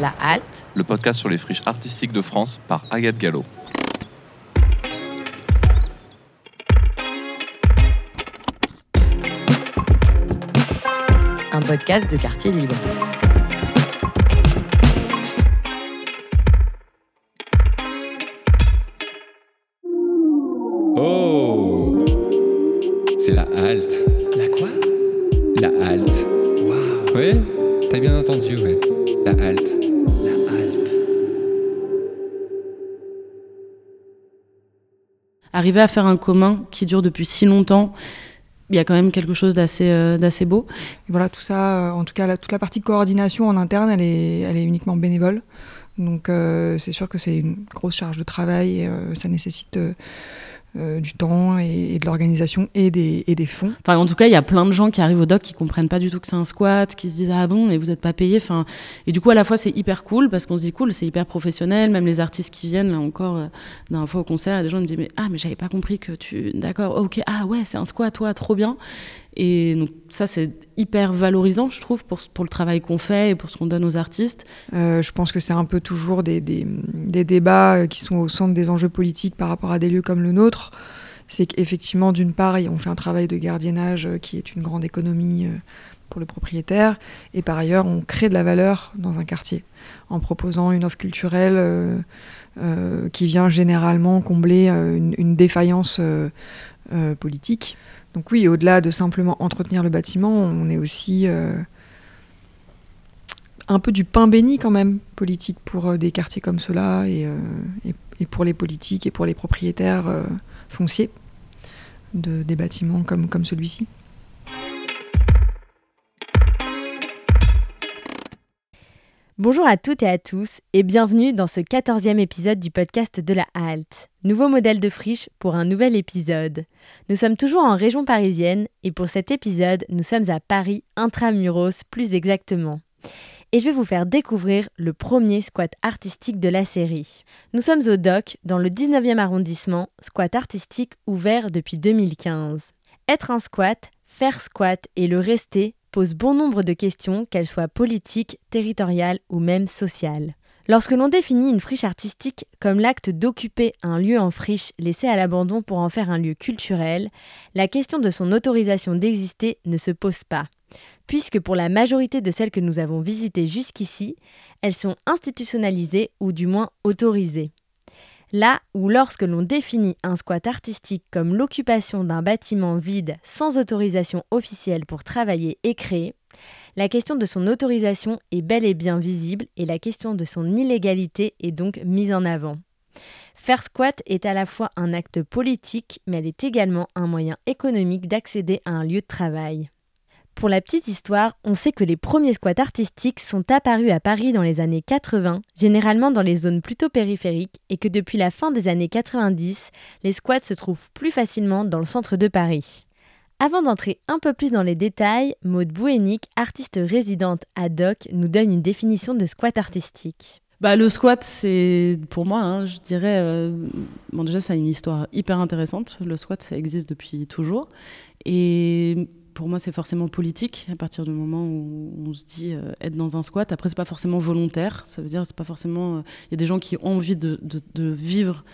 La Halte, le podcast sur les friches artistiques de France par Agathe Gallo. un podcast de quartier libre. Arriver à faire un commun qui dure depuis si longtemps, il y a quand même quelque chose d'assez euh, beau. Voilà, tout ça, euh, en tout cas, toute la partie coordination en interne, elle est, elle est uniquement bénévole. Donc, euh, c'est sûr que c'est une grosse charge de travail. et, ça nécessite euh, du temps et, de l'organisation et des, et des fonds. Enfin, en tout cas, il y a plein de gens qui arrivent au doc qui comprennent pas du tout que c'est un squat, qui se disent ah bon, mais vous n'êtes pas payé. Enfin, et du coup, à la fois, c'est hyper cool parce qu'on se dit cool, c'est hyper professionnel. Même les artistes qui viennent, là encore, euh, dernière fois au concert, des gens me disent mais ah mais j'avais pas compris que tu, d'accord, ok, ah ouais, c'est un squat, toi, trop bien. Et donc ça, c'est hyper valorisant, je trouve, pour, pour le travail qu'on fait et pour ce qu'on donne aux artistes. Euh, je pense que c'est un peu toujours des, des- débats euh, qui sont au centre des enjeux politiques par rapport à des lieux comme le nôtre. C'est qu'effectivement, d'une part, on fait un travail de gardiennage euh, qui est une grande économie pour le propriétaire, et par ailleurs, on crée de la valeur dans un quartier en proposant une offre culturelle qui vient généralement combler une, défaillance politique. Donc oui, au-delà de simplement entretenir le bâtiment, on est aussi euh, un peu du pain béni quand même politique pour euh, des quartiers comme cela et, euh, et, pour les politiques et pour les propriétaires fonciers de, des bâtiments comme celui-ci. Bonjour à toutes et à tous et bienvenue dans ce 14e épisode du podcast de la Halte. Nouveau modèle de friche pour un nouvel épisode. Nous sommes toujours en région parisienne et pour cet épisode, nous sommes à Paris intramuros plus exactement. Et je vais vous faire découvrir le premier squat artistique de la série. Nous sommes au DOC dans le 19e arrondissement, squat artistique ouvert depuis 2015. Être un squat, faire squat et le rester pose bon nombre de questions, qu'elles soient politiques, territoriales ou même sociales. Lorsque l'on définit une friche artistique comme l'acte d'occuper un lieu en friche laissé à l'abandon pour en faire un lieu culturel, la question de son autorisation d'exister ne se pose pas, puisque pour la majorité de celles que nous avons visitées jusqu'ici, elles sont institutionnalisées ou du moins autorisées. Là où lorsque l'on définit un squat artistique comme l'occupation d'un bâtiment vide sans autorisation officielle pour travailler et créer, la question de son autorisation est bel et bien visible et la question de son illégalité est donc mise en avant. Faire squat est à la fois un acte politique, mais elle est également un moyen économique d'accéder à un lieu de travail. Pour la petite histoire, on sait que les premiers squats artistiques sont apparus à Paris dans les années 80, généralement dans les zones plutôt périphériques, et que depuis la fin des années 90, les squats se trouvent plus facilement dans le centre de Paris. Avant d'entrer un peu plus dans les détails, Maud Bouénic, artiste résidente à DOC, nous donne une définition de squat artistique. Bah, le squat, c'est pour moi, hein, je dirais, euh, bon déjà, ça a une histoire hyper intéressante. Le squat, ça existe depuis toujours. Et pour moi, c'est forcément politique à partir du moment où on se dit euh, être dans un squat. Après, c'est pas forcément volontaire. Ça veut dire, c'est pas forcément. euh, Il y a des gens qui ont envie de, vivre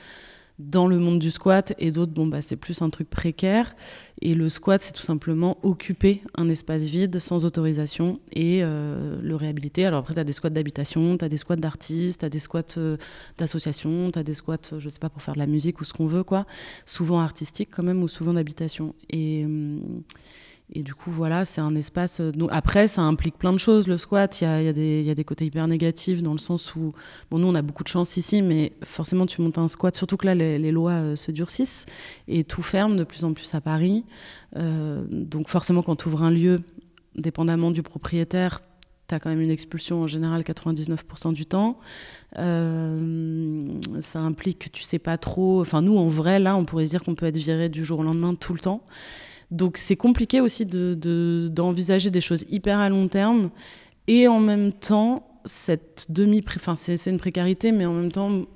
dans le monde du squat et d'autres, bon, bah, c'est plus un truc précaire. Et le squat, c'est tout simplement occuper un espace vide sans autorisation et euh, le réhabiliter. Alors après, tu as des squats d'habitation, tu as des squats d'artistes, tu as des squats d'associations, tu as des squats, je sais pas, pour faire de la musique ou ce qu'on veut, quoi. Souvent artistique quand même ou souvent d'habitation. Et. Et du coup, voilà, c'est un espace. euh, après, ça implique plein de choses, le squat. Il y a, des- côtés hyper négatifs dans le sens où, bon, nous, on a beaucoup de chance ici, mais forcément, tu montes un squat, surtout que là, les, lois euh, se durcissent et tout ferme de plus en plus à Paris. Euh, donc, forcément, quand tu ouvres un lieu, dépendamment du propriétaire, tu as quand même une expulsion en général 99% du temps. Ça implique que tu sais pas trop. Enfin, nous, en vrai, là, on pourrait se dire qu'on peut être viré du jour au lendemain tout le temps. Donc c'est compliqué aussi de- de- d'envisager des choses hyper à long terme. Et en même temps cette demi enfin c'est une précarité mais en même temps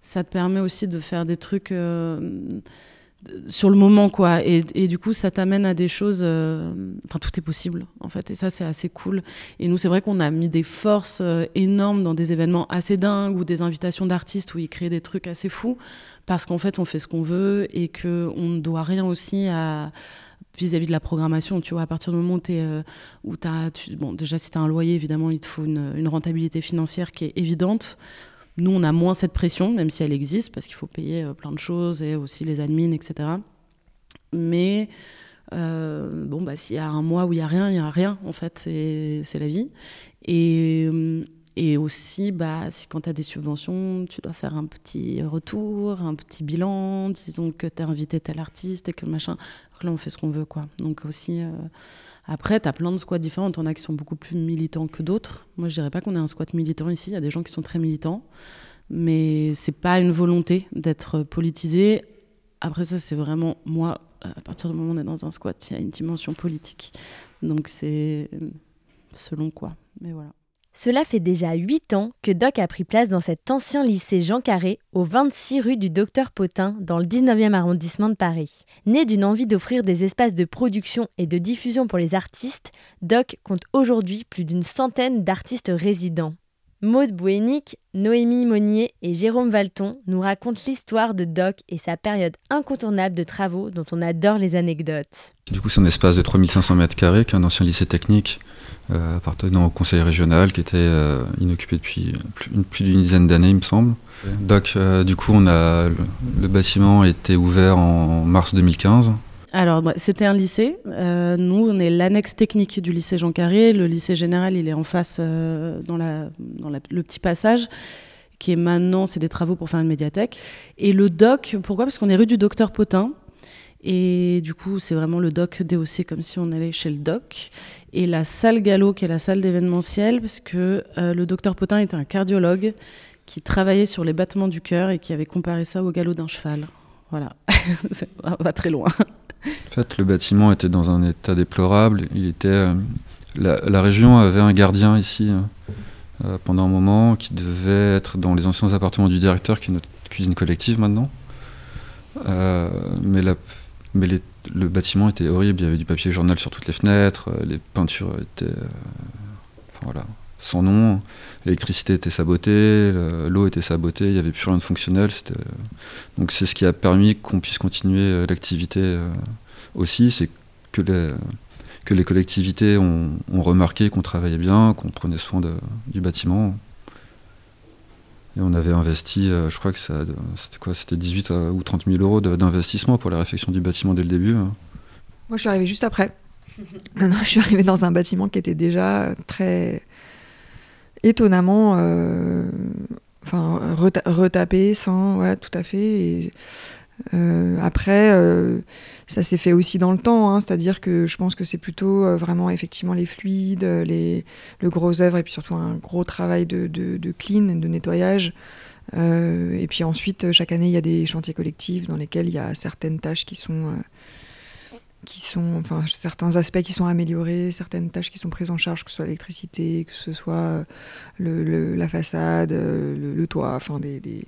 ça te permet aussi de faire des trucs euh, sur le moment quoi. Et, et du coup ça t'amène à des choses euh, enfin tout est possible en fait. Et ça c'est assez cool. Et nous c'est vrai qu'on a mis des forces euh, énormes dans des événements assez dingues ou des invitations d'artistes où ils créent des trucs assez fous parce qu'en fait on fait ce qu'on veut et que on ne doit rien aussi à vis-à-vis de la programmation, tu vois, à partir du moment où, es, euh, as, bon, déjà si tu as un loyer, évidemment, il te faut une, une, rentabilité financière qui est évidente. Nous, on a moins cette pression, même si elle existe, parce qu'il faut payer euh, plein de choses et aussi les admins, etc. Mais euh, bon, bah, s'il y a un mois où il n'y a rien, il n'y a rien, en fait, c'est la vie. Et, et aussi, bah, si, quand tu as des subventions, tu dois faire un petit retour, un petit bilan, disons que tu as invité tel artiste et que machin. Là, on fait ce qu'on veut, quoi. Donc aussi, euh, après, tu as plein de squats différents. On a qui sont beaucoup plus militants que d'autres. Moi, je dirais pas qu'on est un squat militant ici. Il y a des gens qui sont très militants. Mais c'est pas une volonté d'être politisé. Après, ça, c'est vraiment moi. À partir du moment où on est dans un squat, il y a une dimension politique. Donc c'est selon quoi. Mais voilà. Cela fait déjà 8 ans que Doc a pris place dans cet ancien lycée Jean Carré, au 26 rue du Docteur Potin, dans le 19e arrondissement de Paris. Né d'une envie d'offrir des espaces de production et de diffusion pour les artistes, Doc compte aujourd'hui plus d'une centaine d'artistes résidents. Maude Bouénic, Noémie Monnier et Jérôme Valton nous racontent l'histoire de Doc et sa période incontournable de travaux dont on adore les anecdotes. Du coup, c'est un espace de 3500 m2 qui un ancien lycée technique euh, appartenant au conseil régional qui était euh, inoccupé depuis plus, d'une dizaine d'années, il me semble. Doc, euh, du coup, on a, le, le bâtiment a été ouvert en mars 2015. Alors, bah, c'était un lycée. Euh, nous, on est l'annexe technique du lycée Jean Carré. Le lycée général, il est en face euh, dans, la, dans la, le petit passage qui est maintenant, c'est des travaux pour faire une médiathèque. Et le doc, pourquoi? Parce qu'on est rue du docteur Potin. Et du coup, c'est vraiment le doc DOC, comme si on allait chez le doc. Et la salle Gallo, qui est la salle d'événementiel, parce que euh, le docteur Potin était un cardiologue qui travaillait sur les battements du cœur et qui avait comparé ça au galop d'un cheval. Voilà, ça va très loin. En fait, le bâtiment était dans un état déplorable. Il était, euh, la, région avait un gardien ici euh, pendant un moment qui devait être dans les anciens appartements du directeur, qui est notre cuisine collective maintenant. Mais les, le bâtiment était horrible. Il y avait du papier journal sur toutes les fenêtres. Les peintures étaient, enfin, voilà, sans nom. L'électricité était sabotée, l'eau était sabotée, il n'y avait plus rien de fonctionnel. Donc c'est ce qui a permis qu'on puisse continuer l'activité aussi, c'est que les, collectivités ont, remarqué qu'on travaillait bien, qu'on prenait soin du bâtiment. Et on avait investi, je crois que c'était quoi C'était 18 ou 30 000 euros d'investissement pour la réfection du bâtiment dès le début. Moi, je suis arrivée juste après. je suis arrivée dans un bâtiment qui était déjà très étonnamment euh, enfin, reta retapé, sans, ouais, tout à fait. Euh, après, euh, ça s'est fait aussi dans le temps, hein, c'est-à-dire que je pense que c'est plutôt euh, vraiment effectivement les fluides, les, le gros œuvre et puis surtout un gros travail de, clean, de nettoyage. Et puis ensuite, chaque année, il y a des chantiers collectifs dans lesquels il y a certaines tâches qui sont qui sont, enfin, certains aspects qui sont améliorés, certaines tâches qui sont prises en charge, que ce soit l'électricité, que ce soit la façade, le, toit, enfin des,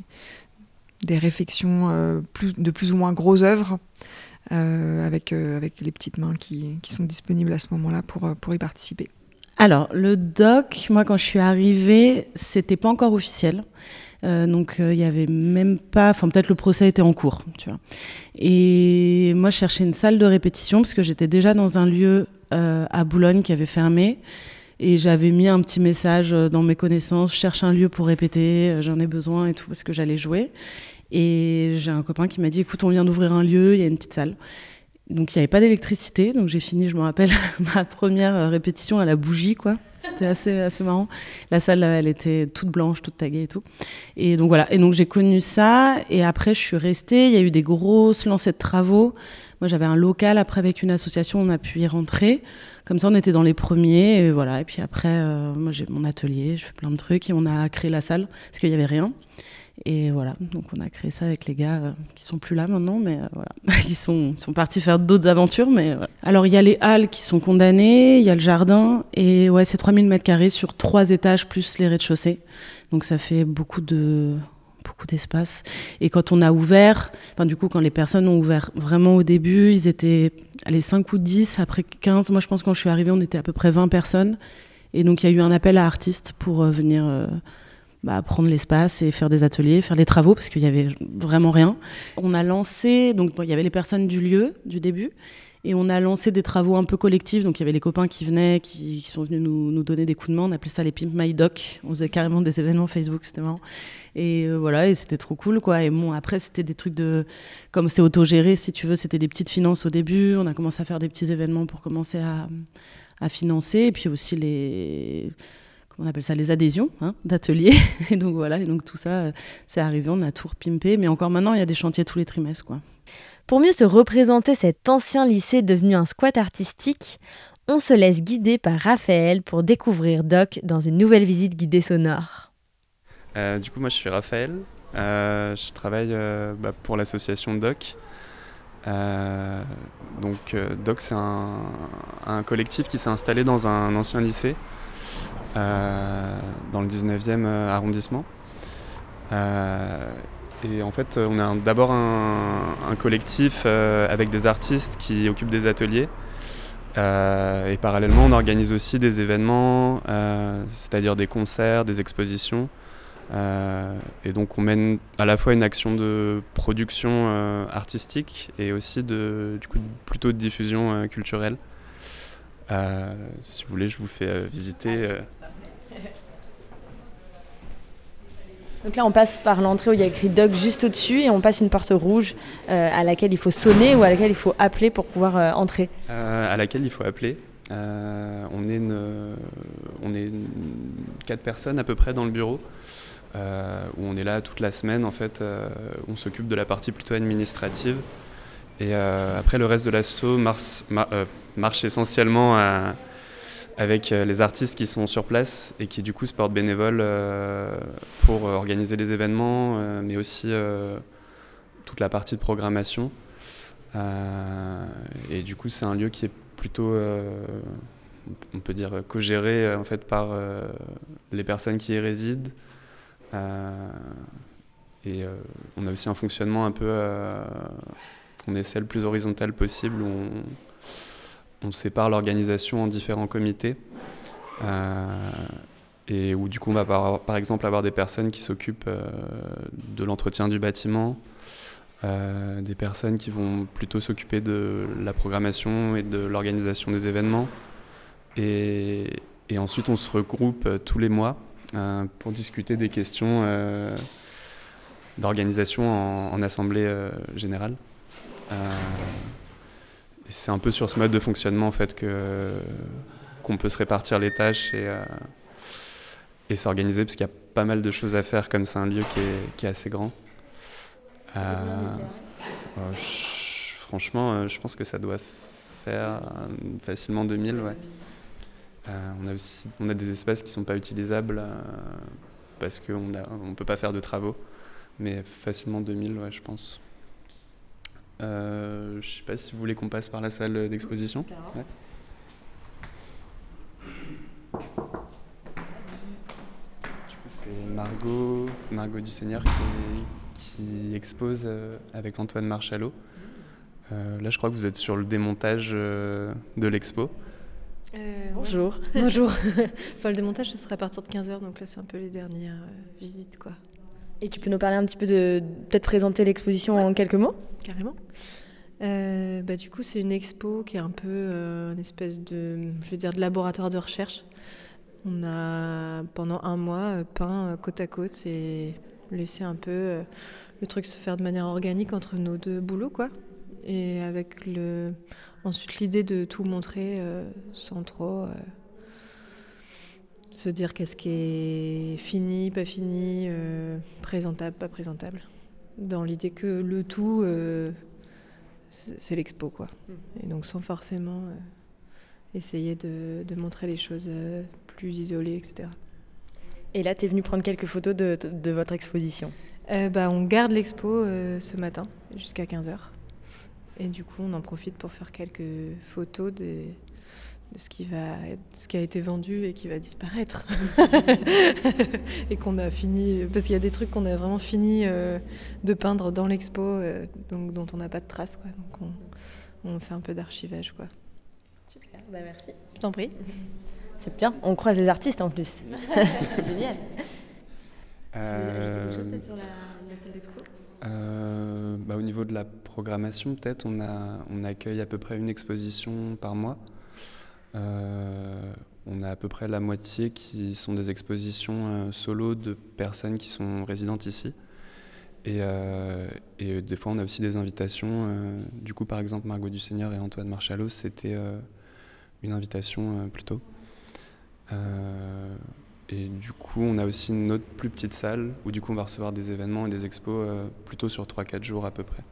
des réflexions euh, de plus ou moins grosses œuvres euh, avec, euh, avec les petites mains qui, qui, sont disponibles à ce moment-là pour, pour y participer. Alors, le doc, moi, quand je suis arrivée, c'était pas encore officiel. Donc il euh, y avait même pas, enfin peut-être le procès était en cours, tu vois. Et moi je cherchais une salle de répétition parce que j'étais déjà dans un lieu à Boulogne qui avait fermé. Et j'avais mis un petit message dans mes connaissances, cherche un lieu pour répéter, j'en ai besoin et tout, parce que j'allais jouer. Et j'ai un copain qui m'a dit, écoute, on vient d'ouvrir un lieu, il y a une petite salle. Donc il n'y avait pas d'électricité, donc j'ai fini, je me rappelle, ma première répétition à la bougie, quoi. C'était assez, assez marrant. La salle, elle était toute blanche, toute taguée et tout. Et donc voilà, et donc j'ai connu ça, et après je suis restée, il y a eu des grosses lancées de travaux. Moi j'avais un local, après avec une association, on a pu y rentrer. Comme ça on était dans les premiers, et voilà. Et puis après, euh, moi j'ai mon atelier, je fais plein de trucs, et on a créé la salle, parce qu'il n'y avait rien. Et voilà, donc on a créé ça avec les gars euh, qui sont plus là maintenant, mais euh, voilà, ils sont, sont partis faire d'autres aventures. Mais. Alors il y a les halles qui sont condamnées, il y a le jardin, et ouais, c'est 3000 mètres carrés sur trois étages plus les rez-de-chaussée. Donc ça fait beaucoup de, beaucoup d'espace. Et quand on a ouvert, enfin, du coup, quand les personnes ont ouvert vraiment au début, ils étaient allez, 5 ou 10, après 15. Moi, je pense quand je suis arrivée, on était à peu près 20 personnes. Et donc, il y a eu un appel à artistes pour euh, venir euh, bah, prendre l'espace et faire des ateliers, faire les travaux, parce qu'il y avait vraiment rien. On a lancé, donc, il y avait les personnes du lieu, du début. Et on a lancé des travaux un peu collectifs. Donc il y avait les copains qui venaient, qui, sont venus nous, nous, donner des coups de main. On appelait ça les Pimp My Doc. On faisait carrément des événements Facebook, c'était marrant. Et euh, voilà, et c'était trop cool, quoi. Et bon, après, c'était des trucs de. Comme c'est autogéré, si tu veux, c'était des petites finances au début. On a commencé à faire des petits événements pour commencer à, à financer. Et puis aussi les. On appelle ça Les adhésions hein, d'ateliers. Et donc voilà, et donc tout ça, c'est arrivé. On a tout repimpé. Mais encore maintenant, il y a des chantiers tous les trimestres, quoi. Pour mieux se représenter cet ancien lycée devenu un squat artistique, on se laisse guider par Raphaël pour découvrir Doc dans une nouvelle visite guidée sonore. Euh, du coup, moi je suis Raphaël. Euh, je travaille euh, bah, pour l'association Doc. Donc, Doc, c'est un, collectif qui s'est installé dans un ancien lycée, dans le 19e arrondissement. Et en fait, on a d'abord un, collectif euh, avec des artistes qui occupent des ateliers. Euh, et parallèlement, on organise aussi des événements, euh, c'est-à-dire des concerts, des expositions. et donc, on mène à la fois une action de production artistique et aussi de, plutôt de diffusion culturelle. si vous voulez, je vous fais visiter. Donc là, on passe par l'entrée où il y a écrit Dog juste au-dessus et on passe une porte rouge euh, à laquelle il faut sonner ou à laquelle il faut appeler pour pouvoir euh, entrer. Euh, à laquelle il faut appeler. on est, quatre personnes à peu près dans le bureau. où on est là toute la semaine en fait, on s'occupe de la partie plutôt administrative. Et après le reste de l'assaut marche essentiellement à, avec euh, les artistes qui sont sur place et qui du coup se portent bénévoles euh, pour euh, organiser les événements, mais aussi toute la partie de programmation. et du coup, c'est un lieu qui est plutôt, on peut dire, co-géré en fait par les personnes qui y résident. et on a aussi un fonctionnement un peu, on essaie le plus horizontal possible. Où on, on sépare l'organisation en différents comités. Euh, et où du coup on va par, exemple avoir des personnes qui s'occupent euh, de l'entretien du bâtiment, euh, des personnes qui vont plutôt s'occuper de la programmation et de l'organisation des événements. Et, ensuite on se regroupe tous les mois pour discuter des questions d'organisation en, assemblée générale c'est un peu sur ce mode de fonctionnement en fait que qu'on peut se répartir les tâches et, euh, et s'organiser parce qu'il y a pas mal de choses à faire comme c'est un lieu qui est, qui est assez grand. Euh, euh, je, franchement, je pense que ça doit faire facilement 2000. Ouais. on, a aussi, on a des espaces qui ne sont pas utilisables parce qu'on ne on peut pas faire de travaux, mais facilement 2000, ouais, je pense. Euh, je ne sais pas si vous voulez qu'on passe par la salle d'exposition. Ouais. C'est Margot, Margot du Seigneur qui, qui expose euh, avec Antoine Marchalot. Euh, là, je crois que vous êtes sur le démontage euh, de l'expo. Euh, Bonjour. Ouais. Bonjour. enfin, le démontage, ce sera à partir de 15h, donc là, c'est un peu les dernières visites, quoi. Et tu peux nous parler un petit peu de peut-être présenter l'exposition ouais. en quelques mots? Carrément. Euh, bah, du coup, c'est une expo qui est un peu euh, une espèce de, je veux dire, de laboratoire de recherche. On a pendant un mois peint côte à côte et laissé un peu euh, le truc se faire de manière organique entre nos deux boulots, quoi. Et avec le, ensuite l'idée de tout montrer euh, sans trop se dire qu'est-ce qui est fini, pas fini, euh, présentable, pas présentable. Dans l'idée que le tout, euh, c'est l'expo, quoi. Et donc sans forcément euh, essayer de, de, montrer les choses euh, plus isolées, etc. Et là, tu es venu prendre quelques photos de, votre exposition bah, On garde l'expo ce matin jusqu'à 15h. Et du coup, on en profite pour faire quelques photos des de ce qui, va être- ce qui a été vendu et qui va disparaître. et qu'on a fini. Parce qu'il y a des trucs qu'on a vraiment fini euh, de peindre dans l'expo, euh, donc, dont on n'a pas de traces. Quoi. Donc on, on fait un peu d'archivage. quoi. Super, bah merci. Je t'en prie. C'est bien, on croise les artistes en plus. Génial. Euh, euh, bah, au niveau de la programmation, peut-être, on, a, on accueille à peu près une exposition par mois. Euh, on a à peu près la moitié qui sont des expositions euh, solo de personnes qui sont résidentes ici. Et, euh, et des fois, on a aussi des invitations. euh, du coup, par exemple, Margot Dusseigneur et Antoine Marchalos, c'était euh, une invitation plutôt. Et du coup, on a aussi une autre plus petite salle où du coup, on va recevoir des événements et des expos plutôt sur 3-4 jours à peu près.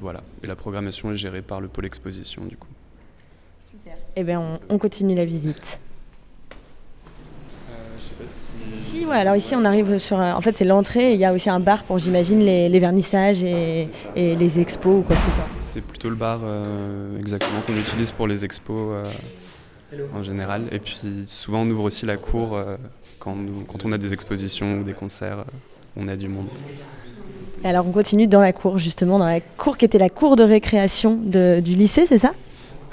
Voilà. Et la programmation est gérée par le pôle exposition du coup. Eh bien, on, on continue la visite. pas si... Si, ouais, alors ici on arrive sur. un- En fait, c'est l'entrée, il y a aussi un bar pour, j'imagine, les, les vernissages et, et les expos ou quoi que ce soit. C'est plutôt le bar euh, exactement qu'on utilise pour les expos euh, en général. Et puis souvent on ouvre aussi la cour euh, quand, nous- quand on a des expositions ou des concerts, on a du monde. Et alors, on continue dans la cour, justement, dans la cour qui était la cour de récréation de- du lycée, c'est ça?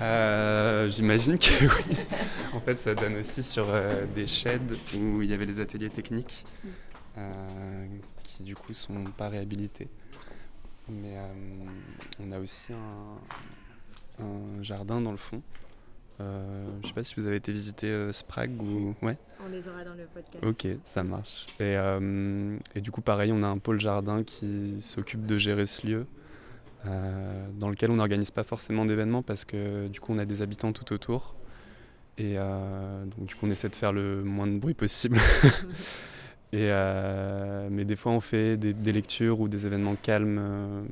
Euh, J'imagine que oui. En fait, ça donne aussi sur euh, des sheds où il y avait les ateliers techniques euh, qui du coup sont pas réhabilités. Mais euh, on a aussi un, un jardin dans le fond. Euh, je sais pas si vous avez été visiter euh, Sprague ou ouais. On les aura dans le podcast. Ok, ça marche. Et, euh, et du coup, pareil, on a un pôle jardin qui s'occupe de gérer ce lieu, euh, dans lequel on n'organise pas forcément d'événements parce que du coup, on a des habitants tout autour. Et euh, donc, du coup, on essaie de faire le moins de bruit possible. et, euh, mais des fois, on fait des, des lectures ou des événements calmes.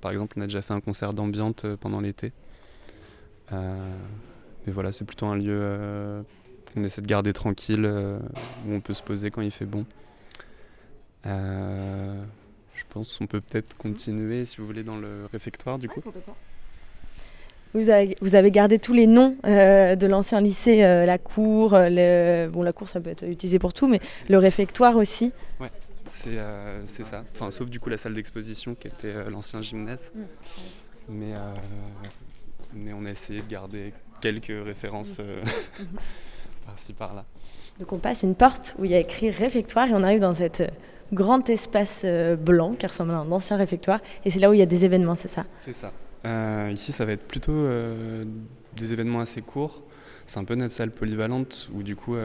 par exemple, on a déjà fait un concert d'ambiance pendant l'été. Mais voilà, c'est plutôt un lieu qu'on essaie de garder tranquille, où on peut se poser quand il fait bon. Je pense qu'on peut peut-être continuer, si vous voulez, dans le réfectoire, du coup. Vous avez, vous avez gardé tous les noms euh, de l'ancien lycée, euh, la cour, euh, le... bon la cour ça peut être utilisé pour tout, mais le réfectoire aussi. Ouais, c'est euh, ça. Enfin, sauf du coup la salle d'exposition qui était l'ancien gymnase. Mais, euh, mais on a essayé de garder quelques références euh, par-ci par-là. Donc on passe une porte où il y a écrit réfectoire et on arrive dans cet euh, grand espace euh, blanc qui ressemble à un ancien réfectoire et c'est là où il y a des événements, c'est ça C'est ça. Euh, ici, ça va être plutôt euh, des événements assez courts. C'est un peu notre salle polyvalente où, du coup,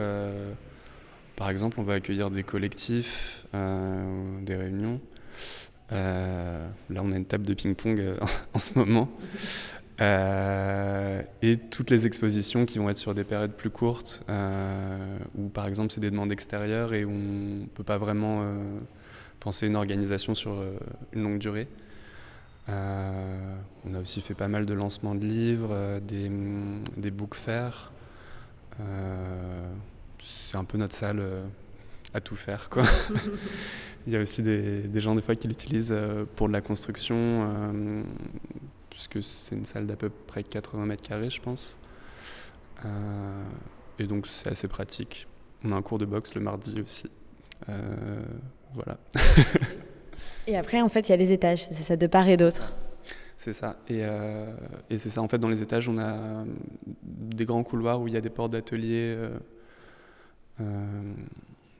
par exemple, on va accueillir des collectifs, des réunions. Là, on a une table de ping-pong en ce moment. Euh, et toutes les expositions qui vont être sur des périodes plus courtes, euh, où par exemple c'est des demandes extérieures et où on ne peut pas vraiment euh, penser une organisation sur euh, une longue durée. On a aussi fait pas mal de lancements de livres, des, hum, des book fairs. C'est un peu notre salle à tout faire. Quoi. Il y a aussi des, des gens des fois qui l'utilisent pour de la construction, puisque c'est une salle d'à peu près 80 mètres carrés, je pense. Euh, et donc c'est assez pratique. On a un cours de boxe le mardi aussi. Euh, voilà. Et après en fait il y a les étages, c'est ça de part et d'autre. C'est ça. Et, euh, et c'est ça, en fait, dans les étages, on a des grands couloirs où il y a des portes d'atelier.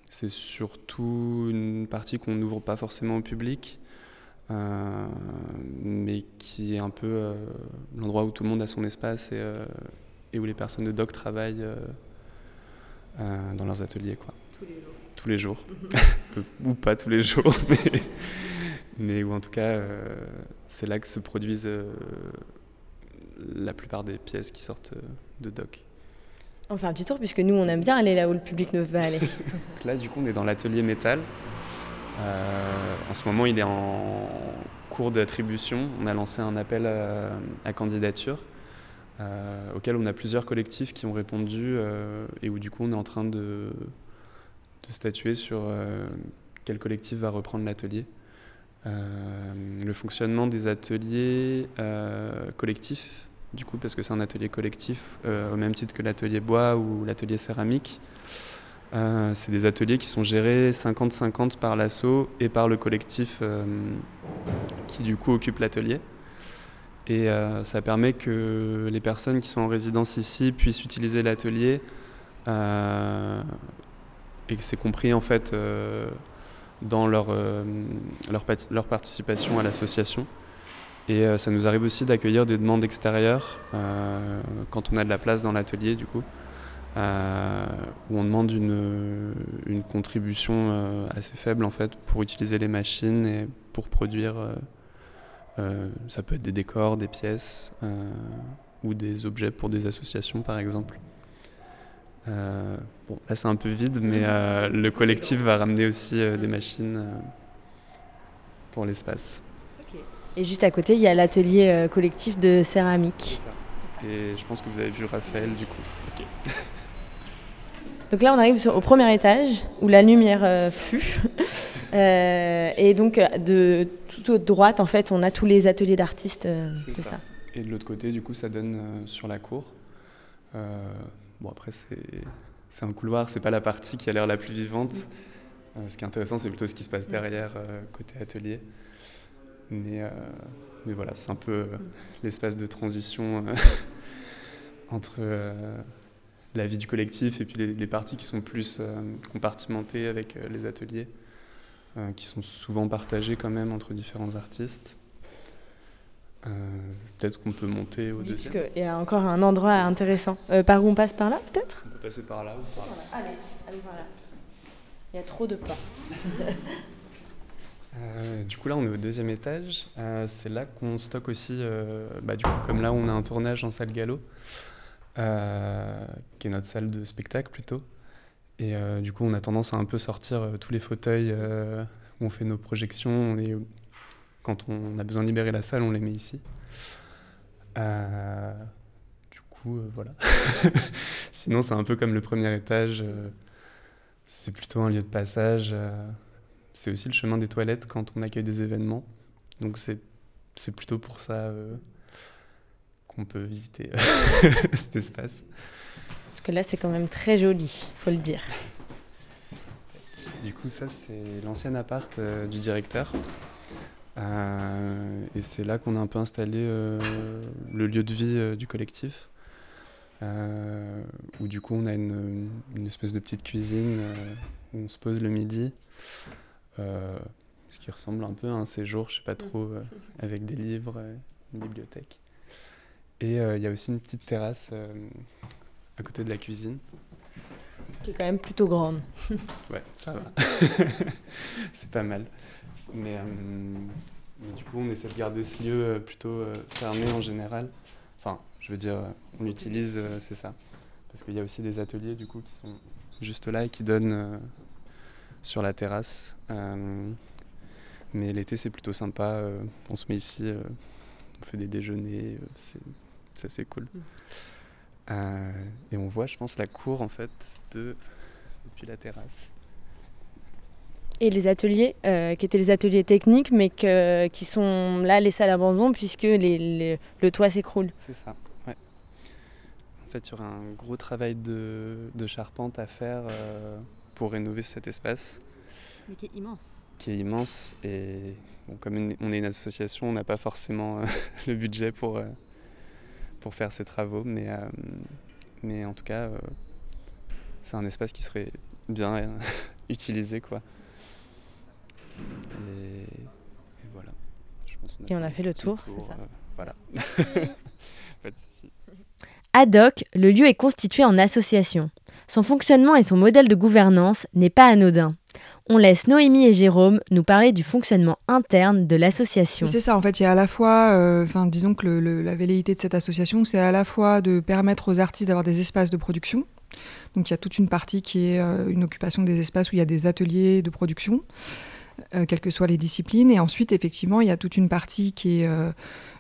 c'est surtout une partie qu'on n'ouvre pas forcément au public, euh, mais qui est un peu euh, l'endroit où tout le monde a son espace et, euh, et où les personnes de doc travaillent euh, euh, dans leurs ateliers. Quoi. Tous les jours. Ou pas tous les jours, mais, mais où en tout cas, euh, c'est là que se produisent euh, la plupart des pièces qui sortent euh, de doc. On fait un petit tour puisque nous on aime bien aller là où le public ne veut pas aller. Là, du coup, on est dans l'atelier métal. Euh, en ce moment, il est en cours d'attribution. On a lancé un appel à, à candidature euh, auquel on a plusieurs collectifs qui ont répondu euh, et où du coup, on est en train de, statuer sur euh, quel collectif va reprendre l'atelier. Euh, le fonctionnement des ateliers euh, collectifs du coup, parce que c'est un atelier collectif, au même titre que l'atelier bois ou l'atelier céramique. C'est des ateliers qui sont gérés 50-50 par l'assaut et par le collectif qui du coup occupe l'atelier. Et ça permet que les personnes qui sont en résidence ici puissent utiliser l'atelier et que c'est compris en fait dans leur, euh, leur, participation à l'association. Et euh, ça nous arrive aussi d'accueillir des demandes extérieures euh, quand on a de la place dans l'atelier, du coup, où on demande une, une contribution assez faible en fait pour utiliser les machines et pour produire. ça peut être des décors, des pièces ou des objets pour des associations, par exemple. Euh, bon, là c'est un peu vide, mais euh, le collectif va ramener aussi euh, des machines pour l'espace. Et juste à côté, il y a l'atelier collectif de céramique. Et je pense que vous avez vu Raphaël du coup. Donc là, on arrive au premier étage où la lumière fut. et donc, de tout à droite, en fait, on a tous les ateliers d'artistes. c'est ça. Et de l'autre côté, du coup, ça donne sur la cour. Bon, après, c'est un couloir, c'est pas la partie qui a l'air la plus vivante. Euh, ce qui est intéressant, c'est plutôt ce qui se passe derrière, euh, côté atelier. Mais, euh, mais voilà, c'est un peu l'espace de transition entre la vie du collectif et puis les, les parties qui sont plus compartimentées avec les ateliers, qui sont souvent partagés quand même entre différents artistes. Euh, peut-être qu'on peut monter au deuxième. Il y a encore un endroit intéressant. Euh, par où on passe par là, peut-être? On peut passer par là ou par là. Allez, allez par là. Il y a trop de portes. Euh, du coup, là, on est au deuxième étage. c'est là qu'on stocke aussi, bah, du coup, comme là, on a un tournage en salle galop, qui est notre salle de spectacle plutôt. Et du coup, on a tendance à un peu sortir tous les fauteuils où on fait nos projections. Quand on a besoin de libérer la salle, on les met ici. Euh, du coup, euh, voilà. Sinon, c'est un peu comme le premier étage. Euh, c'est plutôt un lieu de passage. c'est aussi le chemin des toilettes quand on accueille des événements. Donc, c'est plutôt pour ça qu'on peut visiter cet espace. Parce que là, c'est quand même très joli, faut le dire. Du coup, ça, c'est l'ancien appart du directeur. Euh, et c'est là qu'on a un peu installé euh, le lieu de vie euh, du collectif, où du coup on a une, une espèce de petite cuisine où on se pose le midi, ce qui ressemble un peu à un séjour, je sais pas trop, avec des livres, une bibliothèque. Et il y a aussi une petite terrasse à côté de la cuisine. Qui est quand même plutôt grande. ouais, ça va. c'est pas mal. Mais, euh, mais, du coup, on essaie de garder ce lieu euh, plutôt euh, fermé en général. Enfin, je veux dire, on utilise, c'est ça. Parce qu'il y a aussi des ateliers du coup qui sont juste là et qui donnent sur la terrasse. mais l'été, c'est plutôt sympa. on se met ici, on fait des déjeuners, c'est assez cool. Mm. Et on voit, je pense, la cour en fait de depuis la terrasse et les ateliers, euh, qui étaient les ateliers techniques, mais que, qui sont là laissés à l'abandon puisque les, le toit s'écroule. C'est ça, ouais. En fait, il y aura un gros travail de, de charpente à faire euh, pour rénover cet espace. Mais qui est immense. Qui est immense. Et bon, comme on est une association, on n'a pas forcément euh, le budget pour, pour faire ces travaux. Mais, mais en tout cas, c'est un espace qui serait bien utilisé. quoi. Et, voilà. et on a fait le tour, c'est ça. Euh, voilà. Pas de souci. Ad hoc, le lieu est constitué en association. Son fonctionnement et son modèle de gouvernance n'est pas anodin. On laisse Noémie et Jérôme nous parler du fonctionnement interne de l'association. C'est ça, en fait, il y a à la fois, euh, enfin, disons que la velléité de cette association, c'est à la fois de permettre aux artistes d'avoir des espaces de production. Donc il y a toute une partie qui est euh, une occupation des espaces où il y a des ateliers de production. Euh, quelles que soient les disciplines. Et ensuite, effectivement, il y a toute une partie qui est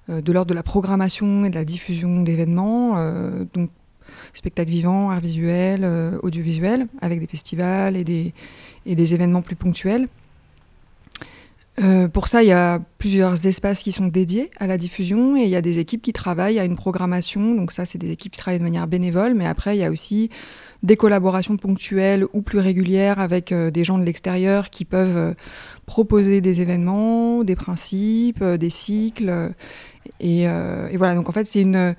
de l'ordre de la programmation et de la diffusion d'événements, donc spectacles vivants, arts visuels, audiovisuels, avec des festivals et des, et des événements plus ponctuels. Euh, pour ça, il y a plusieurs espaces qui sont dédiés à la diffusion et il y a des équipes qui travaillent à une programmation. Donc ça, c'est des équipes qui travaillent de manière bénévole, mais après, il y a aussi des collaborations ponctuelles ou plus régulières avec euh, des gens de l'extérieur qui peuvent euh, proposer des événements, des principes, des cycles. Et, voilà, donc en fait, c'est une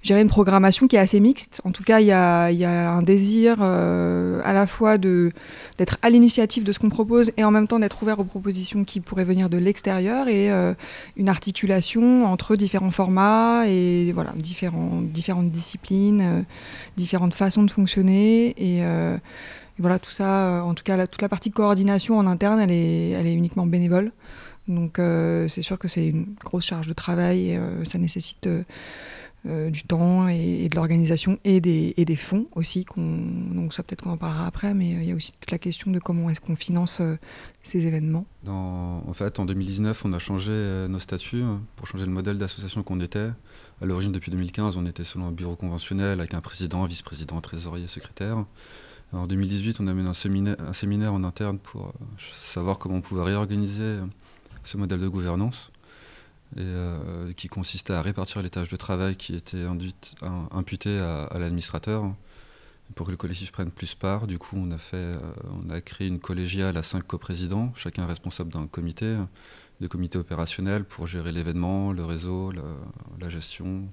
J'irai une programmation qui est assez mixte. En tout cas, il y a, un désir euh, à la fois d'être à l'initiative de ce qu'on propose et en même temps d'être ouvert aux propositions qui pourraient venir de l'extérieur et euh, une articulation entre différents formats et voilà, différentes disciplines, euh, différentes façons de fonctionner. Et, voilà, tout ça, en tout cas, toute la partie coordination en interne, elle est, elle est uniquement bénévole. Donc c'est sûr que c'est une grosse charge de travail et ça nécessite euh, du temps et, de l'organisation et des, fonds aussi. donc ça peut-être qu'on en parlera après, mais euh, il y a aussi toute la question de comment est-ce qu'on finance euh, ces événements. en fait, en 2019, on a changé nos statuts pour changer le modèle d'association qu'on était. À l'origine, depuis 2015, on était selon un bureau conventionnel avec un président, vice-président, trésorier, secrétaire. En 2018, on a mené un séminaire en interne pour savoir comment on pouvait réorganiser ce modèle de gouvernance et, euh, qui consistait à répartir les tâches de travail qui étaient induites, imputées à, l'administrateur pour que le collectif prenne plus part. Du coup, on a, fait, euh, on a créé une collégiale à cinq coprésidents, chacun responsable d'un comité, de comité opérationnel pour gérer l'événement, le réseau, la, gestion.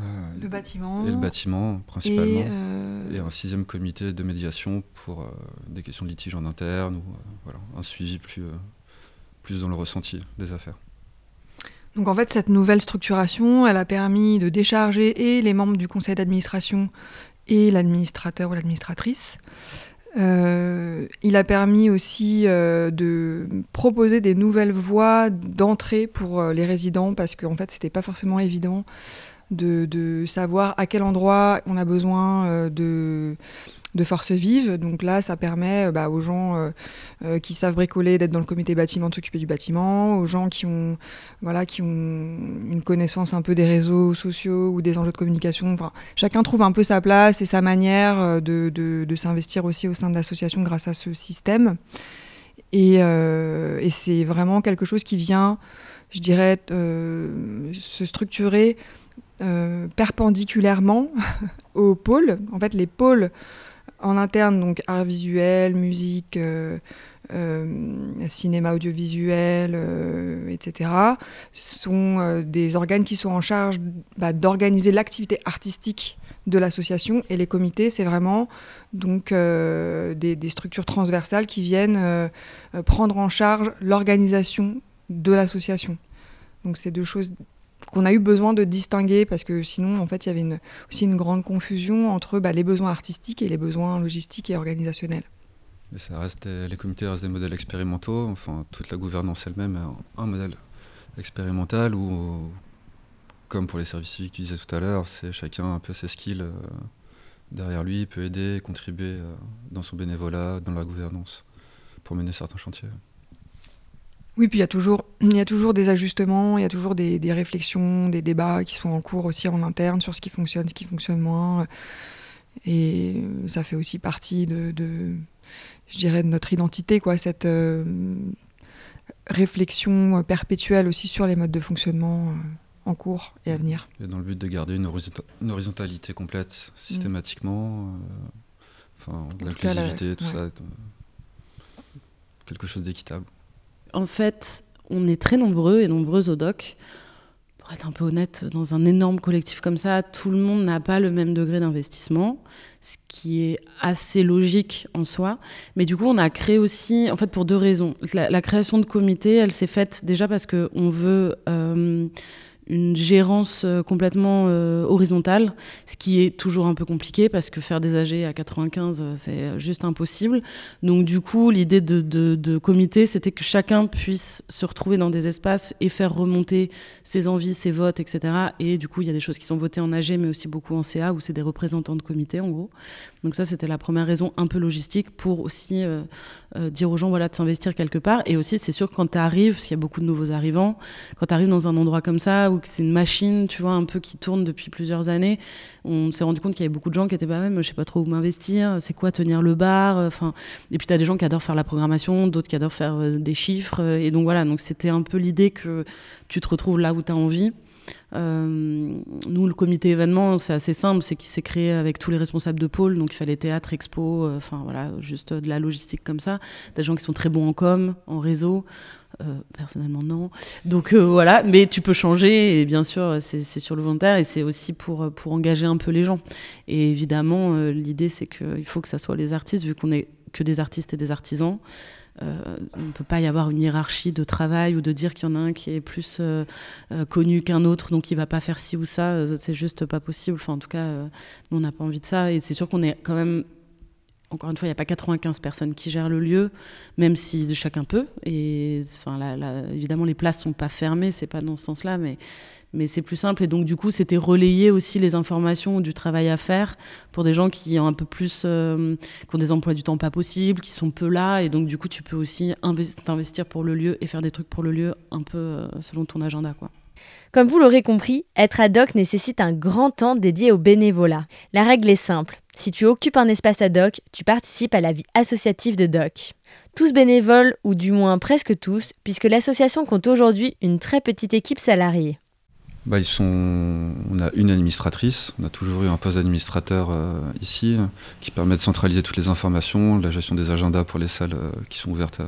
Euh, le bâtiment. Et le bâtiment, principalement. Et, un sixième comité de médiation pour des questions de litige en interne, ou voilà, un suivi plus, plus dans le ressenti des affaires. Donc en fait, cette nouvelle structuration, elle a permis de décharger et les membres du conseil d'administration et l'administrateur ou l'administratrice. Euh, il a permis aussi euh, de proposer des nouvelles voies d'entrée pour euh, les résidents parce qu'en fait, c'était pas forcément évident de, de, savoir à quel endroit on a besoin de de force vive. Donc là, ça permet euh, bah, aux gens euh, euh, qui savent bricoler d'être dans le comité bâtiment, de s'occuper du bâtiment, aux gens qui ont, voilà, qui ont une connaissance un peu des réseaux sociaux ou des enjeux de communication. Chacun trouve un peu sa place et sa manière de, s'investir aussi au sein de l'association grâce à ce système. Et c'est vraiment quelque chose qui vient, je dirais, se structurer perpendiculairement aux pôles. En fait, les pôles en interne, donc art visuel, musique, euh, euh, cinéma audiovisuel, euh, etc., sont des organes qui sont en charge bah, d'organiser l'activité artistique de l'association. Et les comités, c'est vraiment donc des, des, structures transversales qui viennent prendre en charge l'organisation de l'association. Donc c'est deux choses qu'on a eu besoin de distinguer parce que sinon, en fait, il y avait aussi une grande confusion entre bah, les besoins artistiques et les besoins logistiques et organisationnels. ça reste les comités restent des modèles expérimentaux. Enfin, toute la gouvernance elle-même est un, modèle expérimental où, comme pour les services civiques que tu disais tout à l'heure, c'est chacun un peu ses skills euh, derrière lui, peut aider, contribuer euh, dans son bénévolat, dans la gouvernance, pour mener certains chantiers. Oui, puis il y, a toujours, il y a toujours des ajustements, il y a toujours des, réflexions, des débats qui sont en cours aussi en interne sur ce qui fonctionne, ce qui fonctionne moins. Et ça fait aussi partie de, je dirais, de notre identité, quoi, cette euh, réflexion perpétuelle aussi sur les modes de fonctionnement euh, en cours et à venir. Et dans le but de garder une, horizontalité complète systématiquement, euh, enfin, l'inclusivité, tout ça, quelque chose d'équitable en fait, on est très nombreux et nombreuses au doc. Pour être un peu honnête, dans un énorme collectif comme ça, tout le monde n'a pas le même degré d'investissement, ce qui est assez logique en soi. Mais du coup, on a créé aussi, en fait, pour deux raisons. La, création de comités, elle s'est faite déjà parce qu'on veut... Euh, une gérance euh, complètement euh, horizontale, ce qui est toujours un peu compliqué parce que faire des AG à 95, euh, c'est juste impossible. Donc du coup, l'idée de, comité, c'était que chacun puisse se retrouver dans des espaces et faire remonter ses envies, ses votes, etc. Et du coup, il y a des choses qui sont votées en AG, mais aussi beaucoup en CA, où c'est des représentants de comité, en gros. Donc ça, c'était la première raison un peu logistique pour aussi dire aux gens voilà, de s'investir quelque part. Et aussi, c'est sûr, quand tu arrives, parce qu'il y a beaucoup de nouveaux arrivants, quand tu arrives dans un endroit comme ça, où que c'est une machine, tu vois, un peu qui tourne depuis plusieurs années. On s'est rendu compte qu'il y avait beaucoup de gens qui étaient pas même, je sais pas trop où m'investir, c'est quoi tenir le bar, enfin. et puis tu as des gens qui adorent faire la programmation, d'autres qui adorent faire euh, des chiffres, et donc voilà, donc c'était un peu l'idée que tu te retrouves là où tu as envie. Euh, nous, le comité événement, c'est assez simple, c'est qu'il s'est créé avec tous les responsables de pôle, donc il fallait théâtre, expo, euh, enfin voilà, juste de la logistique comme ça, des gens qui sont très bons en com, en réseau. Euh, personnellement, non. Donc voilà, mais tu peux changer, et bien sûr, c'est sur le volontaire, et c'est aussi pour, pour engager un peu les gens. Et évidemment, l'idée, c'est qu'il faut que ça soit les artistes, vu qu'on est que des artistes et des artisans. Euh, il ne peut pas y avoir une hiérarchie de travail ou de dire qu'il y en a un qui est plus euh, euh, connu qu'un autre, donc il va pas faire ci ou ça. C'est juste pas possible. Enfin, en tout cas, nous, on n'a pas envie de ça. Et c'est sûr qu'on est quand même encore une fois, il n'y a pas 95 personnes qui gèrent le lieu, même si chacun peut. Et enfin, évidemment, les places sont pas fermées, c'est pas dans ce sens-là, mais mais c'est plus simple. Et donc, du coup, c'était relayer aussi les informations du travail à faire pour des gens qui ont un peu plus, euh, qui ont des emplois du temps pas possibles, qui sont peu là. Et donc, du coup, tu peux aussi t'investir pour le lieu et faire des trucs pour le lieu un peu euh, selon ton agenda, quoi. Comme vous l'aurez compris, être ad hoc nécessite un grand temps dédié au bénévolat. La règle est simple. Si tu occupes un espace ad hoc, tu participes à la vie associative de doc. Tous bénévoles, ou du moins presque tous, puisque l'association compte aujourd'hui une très petite équipe salariée bah, ils sont... On a une administratrice, on a toujours eu un poste d'administrateur euh, ici, qui permet de centraliser toutes les informations, la gestion des agendas pour les salles euh, qui sont ouvertes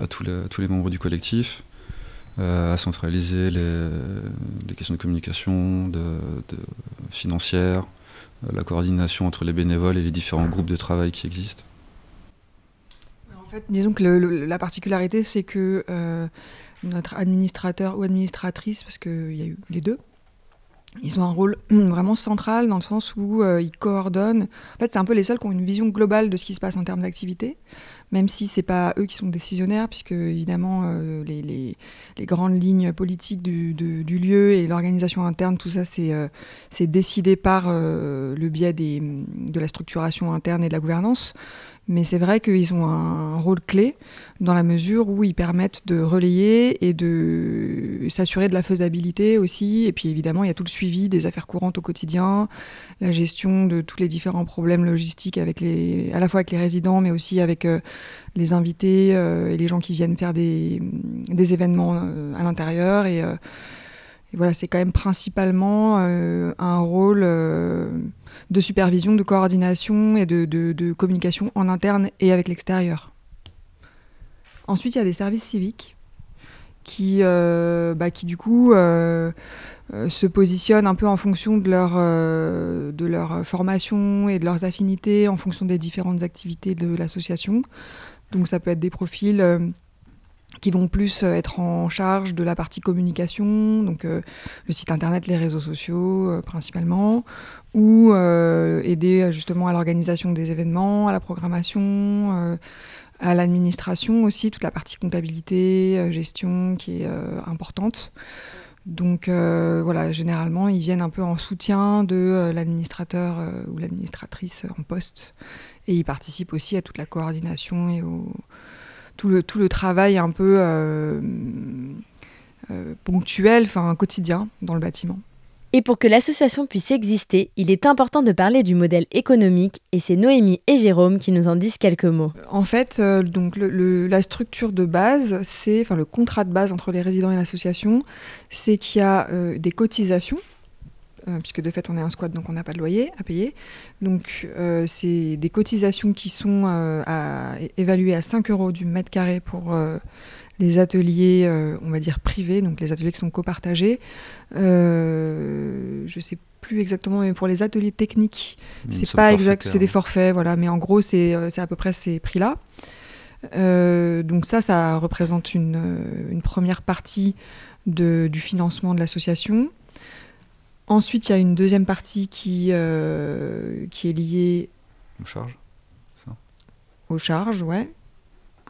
à, tous, les, tous, les, membres du collectif, euh, à centraliser les, questions de communication, de, financière, la coordination entre les bénévoles et les différents groupes de travail qui existent. En fait, disons que la particularité, c'est que notre administrateur ou administratrice, parce qu'il y a eu les deux, ils ont un rôle vraiment central dans le sens où euh, ils coordonnent. En fait, c'est un peu les seuls qui ont une vision globale de ce qui se passe en termes d'activité, même si c'est pas eux qui sont décisionnaires, puisque évidemment euh, les, grandes lignes politiques du, lieu et l'organisation interne, tout ça, c'est euh, décidé par le biais de la structuration interne et de la gouvernance. Mais c'est vrai qu'ils ont un rôle clé dans la mesure où ils permettent de relayer et de s'assurer de la faisabilité aussi. Et puis évidemment, il y a tout le suivi des affaires courantes au quotidien, la gestion de tous les différents problèmes logistiques à la fois avec les résidents, mais aussi avec euh, les invités euh, et les gens qui viennent faire des, événements euh, à l'intérieur. Et, voilà, c'est quand même principalement un rôle de supervision, de coordination et de, communication en interne et avec l'extérieur. Ensuite, il y a des services civiques qui, euh, bah, du coup, euh, euh, se positionnent un peu en fonction de leur formation et de leurs affinités, en fonction des différentes activités de l'association. Donc ça peut être des profils qui vont plus euh, être en charge de la partie communication, donc euh, le site internet, les réseaux sociaux euh, principalement, ou aider justement à l'organisation des événements, à la programmation, à l'administration aussi, toute la partie comptabilité, gestion qui est importante. Donc voilà, généralement, ils viennent un peu en soutien de l'administrateur ou l'administratrice en poste, et ils participent aussi à toute la coordination et au tout le, tout le travail un peu euh, euh, ponctuel, enfin quotidien dans le bâtiment. Et pour que l'association puisse exister, il est important de parler du modèle économique et c'est Noémie et Jérôme qui nous en disent quelques mots. En fait, euh, donc le, la structure de base, c'est enfin le contrat de base entre les résidents et l'association, c'est qu'il y a des cotisations puisque de fait on est un squat donc on n'a pas de loyer à payer. Donc euh, c'est des cotisations qui sont euh, évaluées à 5 euros du mètre carré pour les ateliers, on va dire privés, donc les ateliers qui sont copartagés. je ne sais plus exactement, mais pour les ateliers techniques, c'est pas exact, c'est des forfaits, voilà, mais en gros c'est à peu près ces prix-là. donc ça, ça représente une, première partie du financement de l'association. Ensuite, il y a une deuxième partie qui, euh, qui est liée aux charges. Ça. Aux charges, ouais.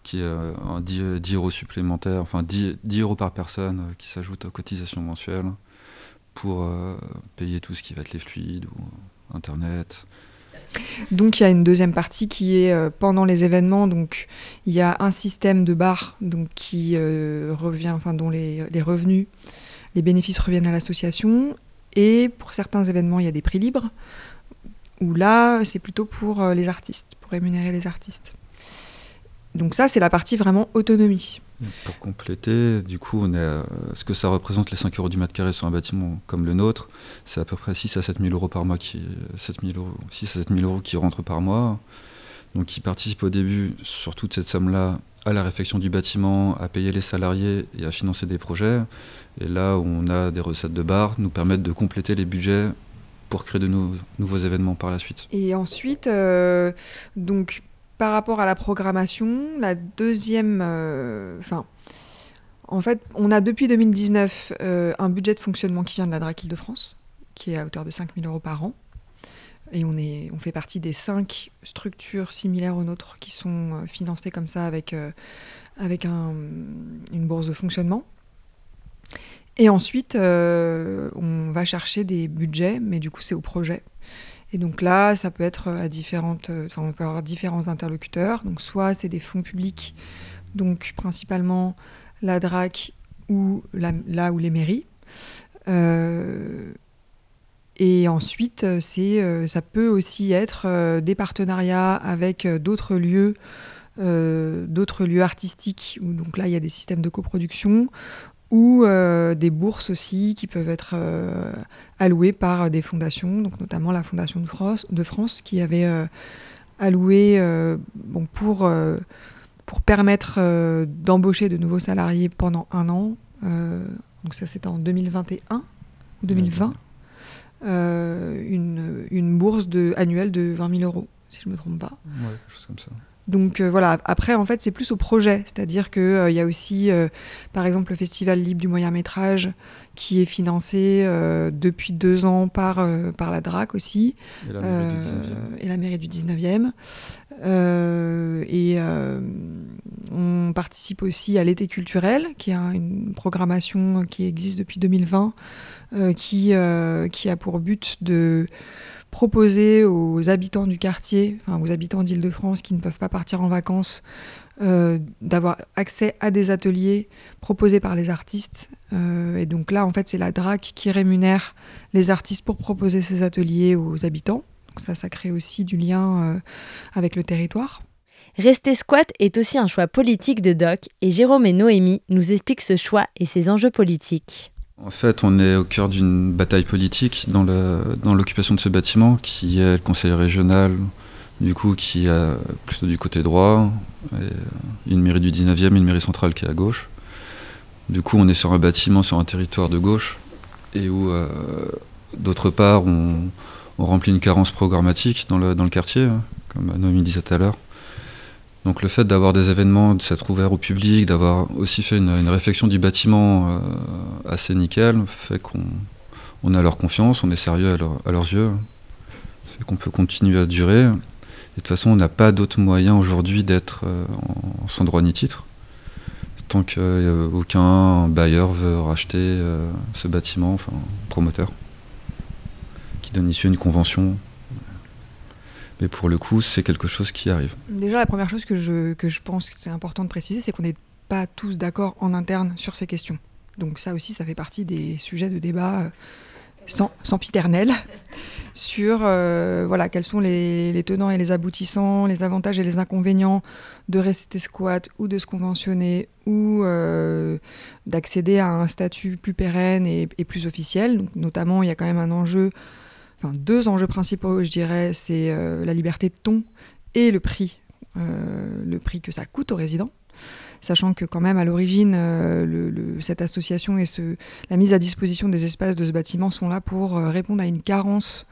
Qui est euh, 10, 10, euros supplémentaires, enfin 10, 10 euros par personne euh, qui s'ajoutent aux cotisations mensuelles pour euh, payer tout ce qui va être les fluides ou Internet. Donc il y a une deuxième partie qui est pendant les événements. Donc il y a un système de bar donc qui revient, enfin dont les, les revenus les bénéfices reviennent à l'association. Et pour certains événements, il y a des prix libres, où là, c'est plutôt pour euh, les artistes, pour rémunérer les artistes. Donc ça, c'est la partie vraiment autonomie. Pour compléter, du coup, on est, euh, ce que ça représente les 5 euros du mètre carré sur un bâtiment comme le nôtre, c'est à peu près 6 à 7 000 euros par mois qui, 7 000 euros, 6 à 7 000 euros qui rentrent par mois. Donc qui participent au début sur toute cette somme-là à la réfection du bâtiment, à payer les salariés et à financer des projets. Et là où on a des recettes de bar, nous permettent de compléter les budgets pour créer de nou- nouveaux événements par la suite. Et ensuite, euh, donc par rapport à la programmation, la deuxième, euh, enfin, en fait, on a depuis 2019 euh, un budget de fonctionnement qui vient de la DRAC Île-de-France, qui est à hauteur de 5 000 euros par an. Et on, est, on fait partie des cinq structures similaires aux nôtres qui sont euh, financées comme ça avec, euh, avec un- une bourse de fonctionnement. Et ensuite, euh, on va chercher des budgets, mais du coup, c'est au projet. Et donc là, ça peut être à différentes, enfin, on peut avoir différents interlocuteurs. Donc soit c'est des fonds publics, donc principalement la DRAC ou là où les mairies. Et ensuite, euh, c'est, euh, ça peut aussi être euh, des partenariats avec d'autres lieux, d'autres lieux artistiques. Où, donc là, il y a des systèmes de coproduction ou des bourses aussi qui peuvent être allouées par des fondations, donc notamment la Fondation de France, qui avait alloué pour, pour permettre d'embaucher de nouveaux salariés pendant un an. donc ça c'était en 2021 ou 2020. Euh, une, une bourse de, annuelle de 20 000 euros, si je ne me trompe pas. Ouais, quelque chose comme ça. Donc euh, voilà, après en fait c'est plus au projet, c'est-à-dire qu'il il y a aussi euh, par exemple le Festival Libre du Moyen Métrage qui est financé euh, depuis deux ans par, euh, par la DRAC aussi Et la mairie du 19e. et mairie du 19e. Euh, et euh, on participe aussi à l'été culturel, qui un- une programmation qui existe depuis 2020, euh, qui, euh, qui a pour but de proposer aux habitants du quartier, enfin aux habitants d'Île-de-France qui ne peuvent pas partir en vacances, euh, d'avoir accès à des ateliers proposés par les artistes. Et donc là, en fait, c'est la DRAC qui rémunère les artistes pour proposer ces ateliers aux habitants. Ça, ça crée aussi du lien avec le territoire. Rester squat est aussi un choix politique de Doc et Jérôme et Noémie nous expliquent ce choix et ses enjeux politiques. En fait, on est au cœur d'une bataille politique dans l'occupation de ce bâtiment, qui est le conseil régional, du coup, qui est plutôt du côté droit, une mairie du 19e, une mairie centrale qui est à gauche. Du coup, on est sur un bâtiment, sur un territoire de gauche, et où, euh, d'autre part, on, remplit une carence programmatique dans le, dans le quartier, hein, comme Noémie disait tout à l'heure. Donc le fait d'avoir des événements, de s'être ouvert au public, d'avoir aussi fait une, réflexion du bâtiment euh, assez nickel, fait qu'on on a leur confiance, on est sérieux à, leur- à leurs yeux, fait qu'on peut continuer à durer. Et de toute façon, on n'a pas d'autre moyen aujourd'hui d'être euh, sans droit ni titre. Tant qu'aucun bailleur veut racheter euh, ce bâtiment, enfin promoteur, qui donne issue à une convention. Mais pour le coup, c'est quelque chose qui arrive. Déjà, la première chose que je, que je pense que c'est important de préciser, c'est qu'on n'est pas tous d'accord en interne sur ces questions. Donc ça aussi, ça fait partie des sujets de débat euh, sans, sempiternels sur euh, voilà, quels sont les, les tenants et les aboutissants, les avantages et les inconvénients de rester squat ou de se conventionner ou euh, d'accéder à un statut plus pérenne et, et plus officiel. Donc, notamment, il y a quand même un enjeu, enfin deux enjeux principaux, je dirais, c'est euh, la liberté de ton et le prix, euh, le prix que ça coûte aux résidents. Sachant que quand même à l'origine, euh, cette association et la mise à disposition des espaces de ce bâtiment sont là pour répondre à une carence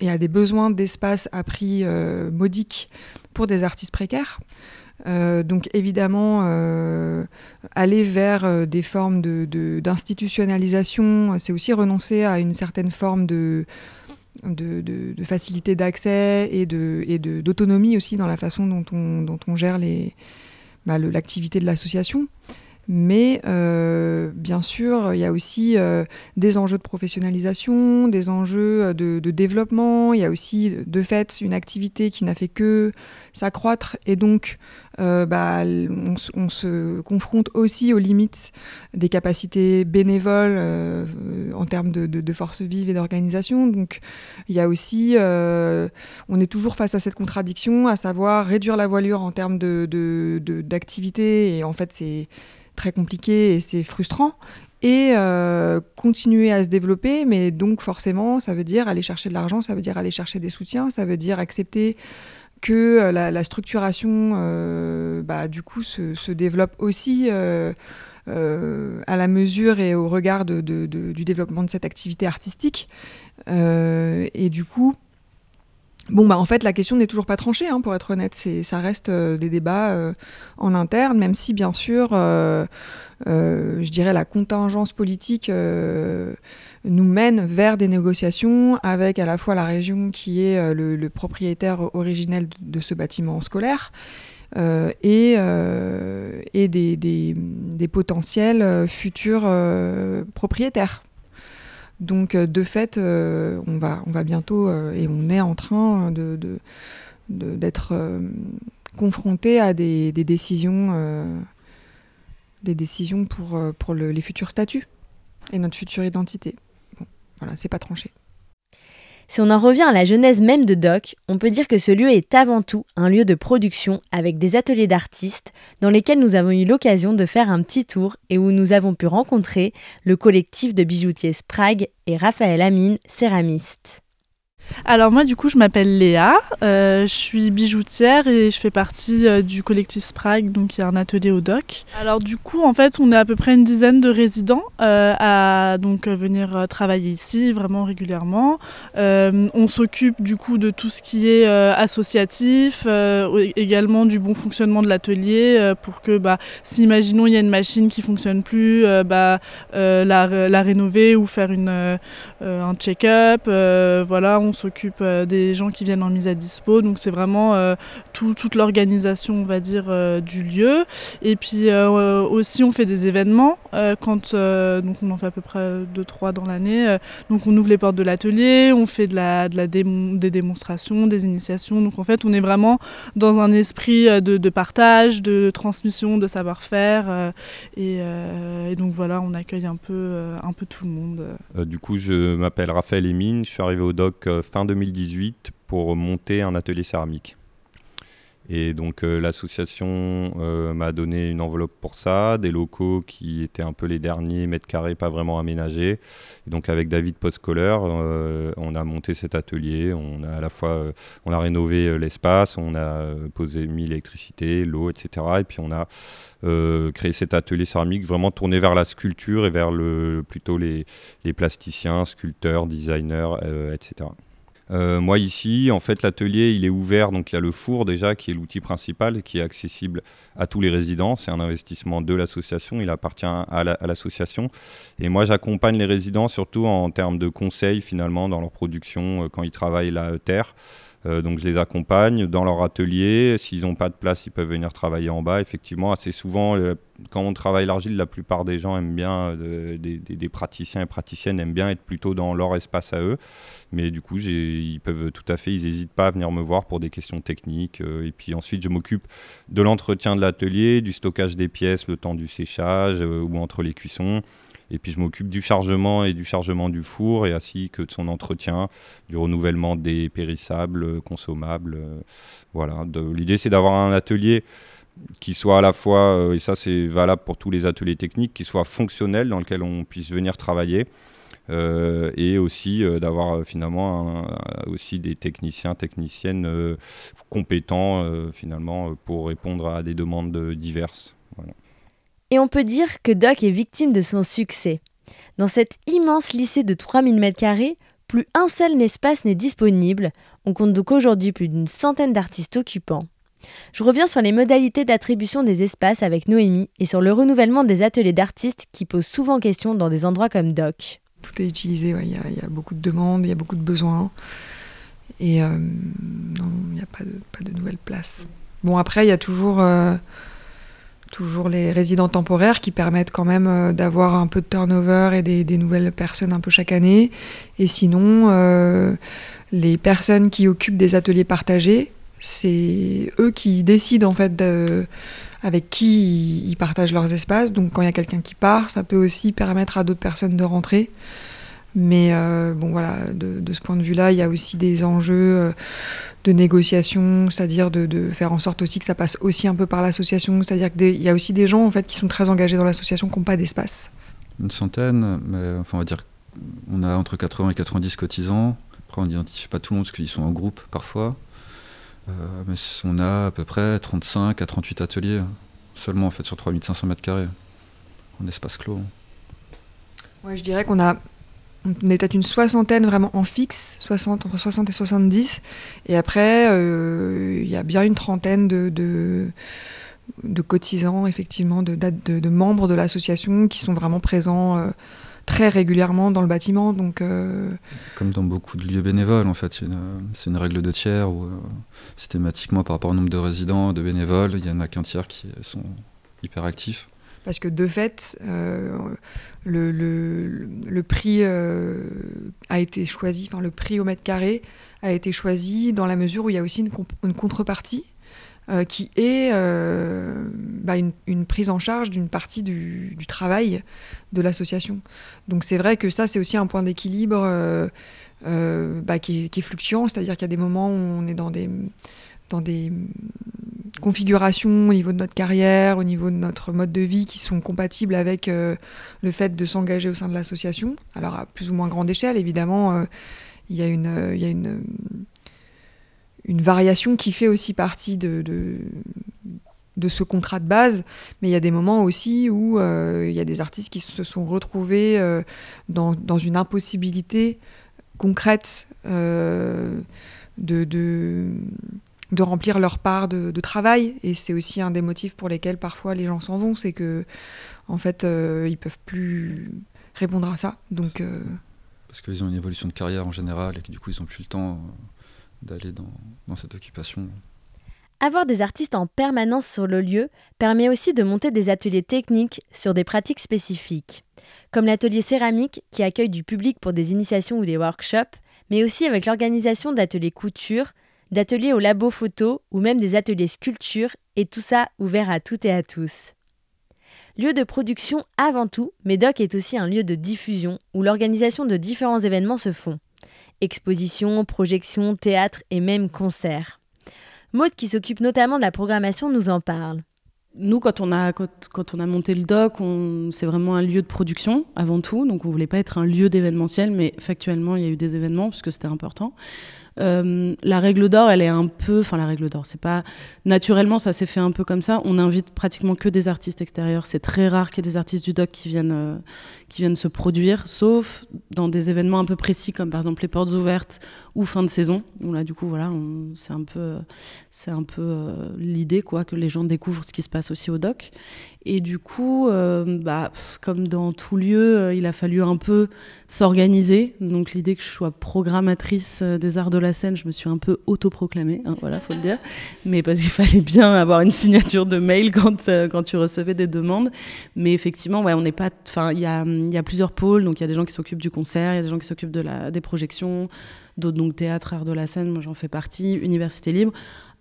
et à des besoins d'espace à prix modique pour des artistes précaires. Donc évidemment, aller vers des formes d'institutionnalisation, c'est aussi renoncer à une certaine forme de, de, de- facilité d'accès et de- et de- d'autonomie aussi dans la façon dont on, dont on gère bah, l'activité de l'association. Mais euh, bien sûr, il y a aussi euh, des enjeux de professionnalisation, des enjeux de, de développement. Il y a aussi, de fait, une activité qui n'a fait que s'accroître et donc euh, bah, on, se confronte aussi aux limites des capacités bénévoles euh, en termes de, de, de force vive et d'organisation. Donc il y a aussi, euh, on est toujours face à cette contradiction, à savoir réduire la voilure en termes d'activité, et en fait c'est très compliqué et c'est frustrant. Et euh, continuer à se développer, mais donc forcément, ça veut dire aller chercher de l'argent, ça veut dire aller chercher des soutiens, ça veut dire accepter que euh, la, structuration, euh, bah, du coup, se, développe aussi à la mesure et au regard de- du développement de cette activité artistique. Et du coup, bon, bah, en fait, la question n'est toujours pas tranchée, hein, pour être honnête. C'est, ça reste euh, des débats euh, en interne, même si, bien sûr, euh, euh, je dirais la contingence politique euh, nous mène vers des négociations avec à la fois la région qui est le, le propriétaire originel de, de ce bâtiment scolaire euh, et, euh, et des, des- des potentiels futurs euh, propriétaires. Donc euh, de fait, euh, on, va, on va bientôt euh, et on est en train de, d'être confronté à des, décisions, des décisions pour, pour le- les futurs statuts et notre future identité. Bon, voilà, c'est pas tranché. Si on en revient à la genèse même de Doc, on peut dire que ce lieu est avant tout un lieu de production avec des ateliers d'artistes dans lesquels nous avons eu l'occasion de faire un petit tour et où nous avons pu rencontrer le collectif de bijoutiers Sprague et Raphaël Amine, céramiste. Alors moi du coup je m'appelle Léa, euh, je suis bijoutière et je fais partie euh, du collectif Sprague, donc il y a un atelier au doc. Alors du coup en fait on est à peu près une dizaine de résidents euh, à venir travailler ici vraiment régulièrement. On s'occupe du coup de tout ce qui est associatif, également du bon fonctionnement de l'atelier pour que bah, si imaginons il y a une machine qui fonctionne plus, bah, la, rénover ou faire un check-up. voilà, s'occupe euh, des gens qui viennent en mise à dispo. Donc c'est vraiment euh, tout- toute l'organisation, on va dire, euh, du lieu. Et puis aussi on fait des événements quand donc on en fait à peu près 2-3 dans l'année. Donc on ouvre les portes de l'atelier, on fait de la, de la démon- des démonstrations, des initiations. Donc en fait on est vraiment dans un esprit de, partage, de transmission, de savoir-faire. et, donc voilà, on accueille un peu, un peu tout le monde. Du coup, je m'appelle Raphaël Emine, je suis arrivé au doc fin 2018 pour monter un atelier céramique. Et donc euh, l'association euh, m'a donné une enveloppe pour ça, des locaux qui étaient un peu les derniers mètres carrés pas vraiment aménagés. Et donc avec David Postcoller, euh, on a monté cet atelier. On a à la fois on a rénové l'espace, on a posé mis l'électricité, l'eau, etc. Et puis on a créé cet atelier céramique vraiment tourné vers la sculpture et vers le plutôt les, plasticiens, sculpteurs, designers, etc. Euh, moi ici, en fait, l'atelier il est ouvert, donc il y a le four déjà qui est l'outil principal, qui est accessible à tous les résidents. C'est un investissement de l'association, il appartient à la- à l'association. Et moi, j'accompagne les résidents surtout en termes de conseils finalement dans leur production euh, quand ils travaillent la terre. Euh, donc je les accompagne dans leur atelier. S'ils n'ont pas de place, ils peuvent venir travailler en bas. Effectivement, assez souvent, euh, quand on travaille l'argile, la plupart des gens aiment bien, euh, des, praticiens et praticiennes aiment bien être plutôt dans leur espace à eux. Mais du coup, ils peuvent tout à fait, ils n'hésitent pas à venir me voir pour des questions techniques. et puis ensuite, je m'occupe de l'entretien de l'atelier, du stockage des pièces, le temps du séchage ou entre les cuissons. Et puis je m'occupe du chargement et du chargement du four et ainsi que de son entretien, du renouvellement des périssables, euh, consommables. euh, voilà. L'idée c'est d'avoir un atelier qui soit à la fois, euh, et ça c'est valable pour tous les ateliers techniques, qui soit fonctionnel, dans lequel on puisse venir travailler. et aussi d'avoir finalement aussi des techniciens, techniciennes compétents finalement pour répondre à des demandes diverses. Et on peut dire que Doc est victime de son succès. Dans cet immense lycée de 3000 m2, plus un seul espace n'est disponible. On compte donc aujourd'hui plus d'une centaine d'artistes occupants. Je reviens sur les modalités d'attribution des espaces avec Noémie et sur le renouvellement des ateliers d'artistes qui posent souvent question dans des endroits comme Doc. Tout est utilisé, il y, a- beaucoup de demandes, il y a beaucoup de besoins. Et euh, non, il n'y a pas de, pas de nouvelles places. Bon, après, il y a toujours, euh, toujours les résidents temporaires qui permettent quand même euh, d'avoir un peu de turnover et des, nouvelles personnes un peu chaque année. Et sinon, euh, les personnes qui occupent des ateliers partagés, c'est eux qui décident en fait avec qui ils partagent leurs espaces. Donc quand il y a quelqu'un qui part, ça peut aussi permettre à d'autres personnes de rentrer. Mais euh, bon voilà, de, de, ce point de vue-là, il y a aussi des enjeux euh, de négociation, c'est-à-dire de, de, faire en sorte aussi que ça passe aussi un peu par l'association. C'est-à-dire qu'il y a aussi des gens en fait qui sont très engagés dans l'association qui n'ont pas d'espace. Une centaine, mais enfin on va dire on a entre 80 et 90 cotisants. Après on n'identifie pas tout le monde parce qu'ils sont en groupe parfois. Euh, mais on a à peu près 35 à 38 ateliers seulement en fait sur 3500 mètres carrés en espace clos. Ouais, je dirais qu'on a on peut-être une soixantaine vraiment en fixe, 60, entre 60 et 70. Et après, il euh, y a bien une trentaine de, de, cotisants, effectivement, de, de, membres de l'association qui sont vraiment présents euh, très régulièrement dans le bâtiment. Donc, euh... Comme dans beaucoup de lieux bénévoles, en fait. C'est une, règle de tiers où systématiquement, par rapport au nombre de résidents, de bénévoles, il y en a qu'un tiers qui sont hyper actifs parce que de fait, euh, le, prix euh, a été choisi, enfin le prix au mètre carré a été choisi dans la mesure où il y a aussi une, une contrepartie euh, qui est bah une, prise en charge d'une partie du, travail de l'association. Donc c'est vrai que ça, c'est aussi un point d'équilibre bah, qui, est fluctuant, c'est-à-dire qu'il y a des moments où on est dans des dans des configurations au niveau de notre carrière, au niveau de notre mode de vie qui sont compatibles avec euh, le fait de s'engager au sein de l'association. Alors à plus ou moins grande échelle, évidemment, euh, il y a, une, euh, y a une, une, variation qui fait aussi partie de, de, ce contrat de base, mais il y a des moments aussi où il y a des artistes qui se sont retrouvés dans, dans, une impossibilité concrète de, de de remplir leur part de, de travail. Et c'est aussi un des motifs pour lesquels parfois les gens s'en vont, c'est que en fait euh, ils peuvent plus répondre à ça. Donc euh... parce qu'ils ont une évolution de carrière en général et que du coup ils n'ont plus le temps euh, d'aller dans, dans cette occupation. Avoir des artistes en permanence sur le lieu permet aussi de monter des ateliers techniques sur des pratiques spécifiques, comme l'atelier céramique qui accueille du public pour des initiations ou des workshops, mais aussi avec l'organisation d'ateliers couture, d'ateliers au labo photo ou même des ateliers sculpture, et tout ça ouvert à toutes et à tous. Lieu de production avant tout, Médoc est aussi un lieu de diffusion où l'organisation de différents événements se font. Expositions, projections, théâtre et même concerts. Maud, qui s'occupe notamment de la programmation, nous en parle. Nous, quand on a, on a monté le doc, c'est vraiment un lieu de production avant tout. Donc on voulait pas être un lieu d'événementiel, mais factuellement, il y a eu des événements parce que c'était important. Euh, la règle d'or, elle est un peu, enfin la règle d'or, c'est pas naturellement, ça s'est fait un peu comme ça. On invite pratiquement que des artistes extérieurs. C'est très rare qu'il y ait des artistes du doc qui viennent, euh, qui viennent se produire, sauf dans des événements un peu précis comme par exemple les portes ouvertes ou fin de saison. Où là, du coup, voilà, c'est un peu, c'est un peu euh, l'idée quoi que les gens découvrent ce qui se passe aussi au doc. Et du coup, euh, bah, comme dans tout lieu, euh, il a fallu un peu s'organiser. Donc l'idée que je sois programmatrice euh, des arts de la scène, je me suis un peu autoproclamée, hein, voilà, faut le dire. Mais parce qu'il fallait bien avoir une signature de mail quand, quand tu recevais des demandes. Mais effectivement, ouais, on n'est pas. Enfin, il y a, plusieurs pôles. Donc il y a des gens qui s'occupent du concert, il y a des gens qui s'occupent des projections, d'autres donc théâtre, art de la scène. Moi, j'en fais partie. Université libre.